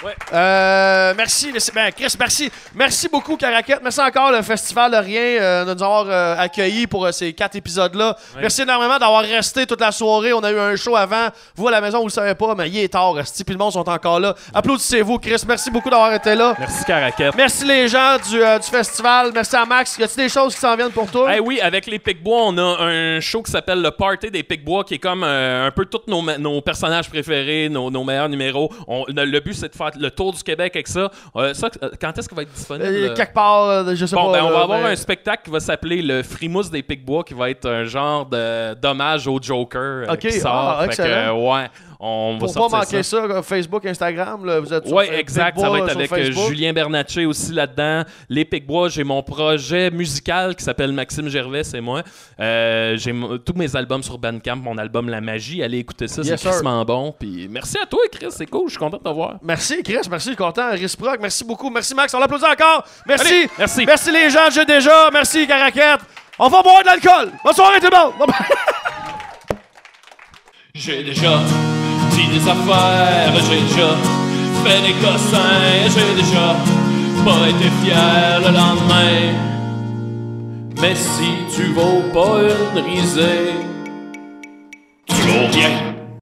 [SPEAKER 3] Ouais.
[SPEAKER 1] Euh, merci, ben, Chris, merci. Merci beaucoup, Caraquette. Merci encore, le Festival de Rien, euh, de nous avoir euh, accueillis pour euh, ces quatre épisodes-là.
[SPEAKER 3] Ouais.
[SPEAKER 1] Merci énormément d'avoir resté toute la soirée. On a eu un show avant. Vous, à la maison, vous le savez pas, mais il est tard, Resti, puis le monde sont encore là. Applaudissez-vous, Chris. Merci beaucoup d'avoir été là.
[SPEAKER 3] Merci, Caracat.
[SPEAKER 1] Merci les gens du, du festival. Merci à Max. Y a-t-il des choses qui s'en viennent pour toi?
[SPEAKER 3] Eh oui, avec les Picbois, on a un show qui s'appelle le Party des Picbois, qui est comme un peu tous nos, nos personnages préférés, nos, nos meilleurs numéros. On- le but, c'est de faire le tour du Québec avec ça. Euh, ça, euh, quand est-ce qu'il va être disponible?
[SPEAKER 1] Euh, quelque part, je sais
[SPEAKER 3] Bon,
[SPEAKER 1] pas.
[SPEAKER 3] ben, on va avoir
[SPEAKER 1] mais-
[SPEAKER 3] un spectacle qui va s'appeler le Frimousse des Picbois, qui va être un genre de d'hommage au Joker
[SPEAKER 1] Ok,
[SPEAKER 3] qui sort.
[SPEAKER 1] ah,
[SPEAKER 3] Fait que, ouais, on va
[SPEAKER 1] Pour pas manquer
[SPEAKER 3] ça.
[SPEAKER 1] ça, Facebook, Instagram, là, vous êtes sur
[SPEAKER 3] Oui, exact. Ça va être avec euh,
[SPEAKER 1] Facebook.
[SPEAKER 3] Julien Bernatchez aussi là-dedans. Les Picbois, j'ai mon projet musical qui s'appelle Maxime Gervais, c'est moi. Euh, j'ai tous mes albums sur Bandcamp, mon album La Magie. Allez écouter ça,
[SPEAKER 1] Yes,
[SPEAKER 3] c'est
[SPEAKER 1] sir.
[SPEAKER 3] crissement bon. Puis merci à toi, Chris, c'est cool, je suis content de te voir.
[SPEAKER 1] Merci, Chris. Merci, je suis content. Risproc, merci beaucoup. Merci, Max. On l'applaudit encore. Merci.
[SPEAKER 3] Allez, merci.
[SPEAKER 1] Merci, les gens. J'ai déjà. Merci, Caraquette. On va boire de l'alcool. Bonne soirée, tout le monde.
[SPEAKER 3] J'ai déjà dit des affaires, j'ai déjà fait des cossins, j'ai déjà pas été fier le lendemain. Mais si tu vaux pas une tu vaux rien.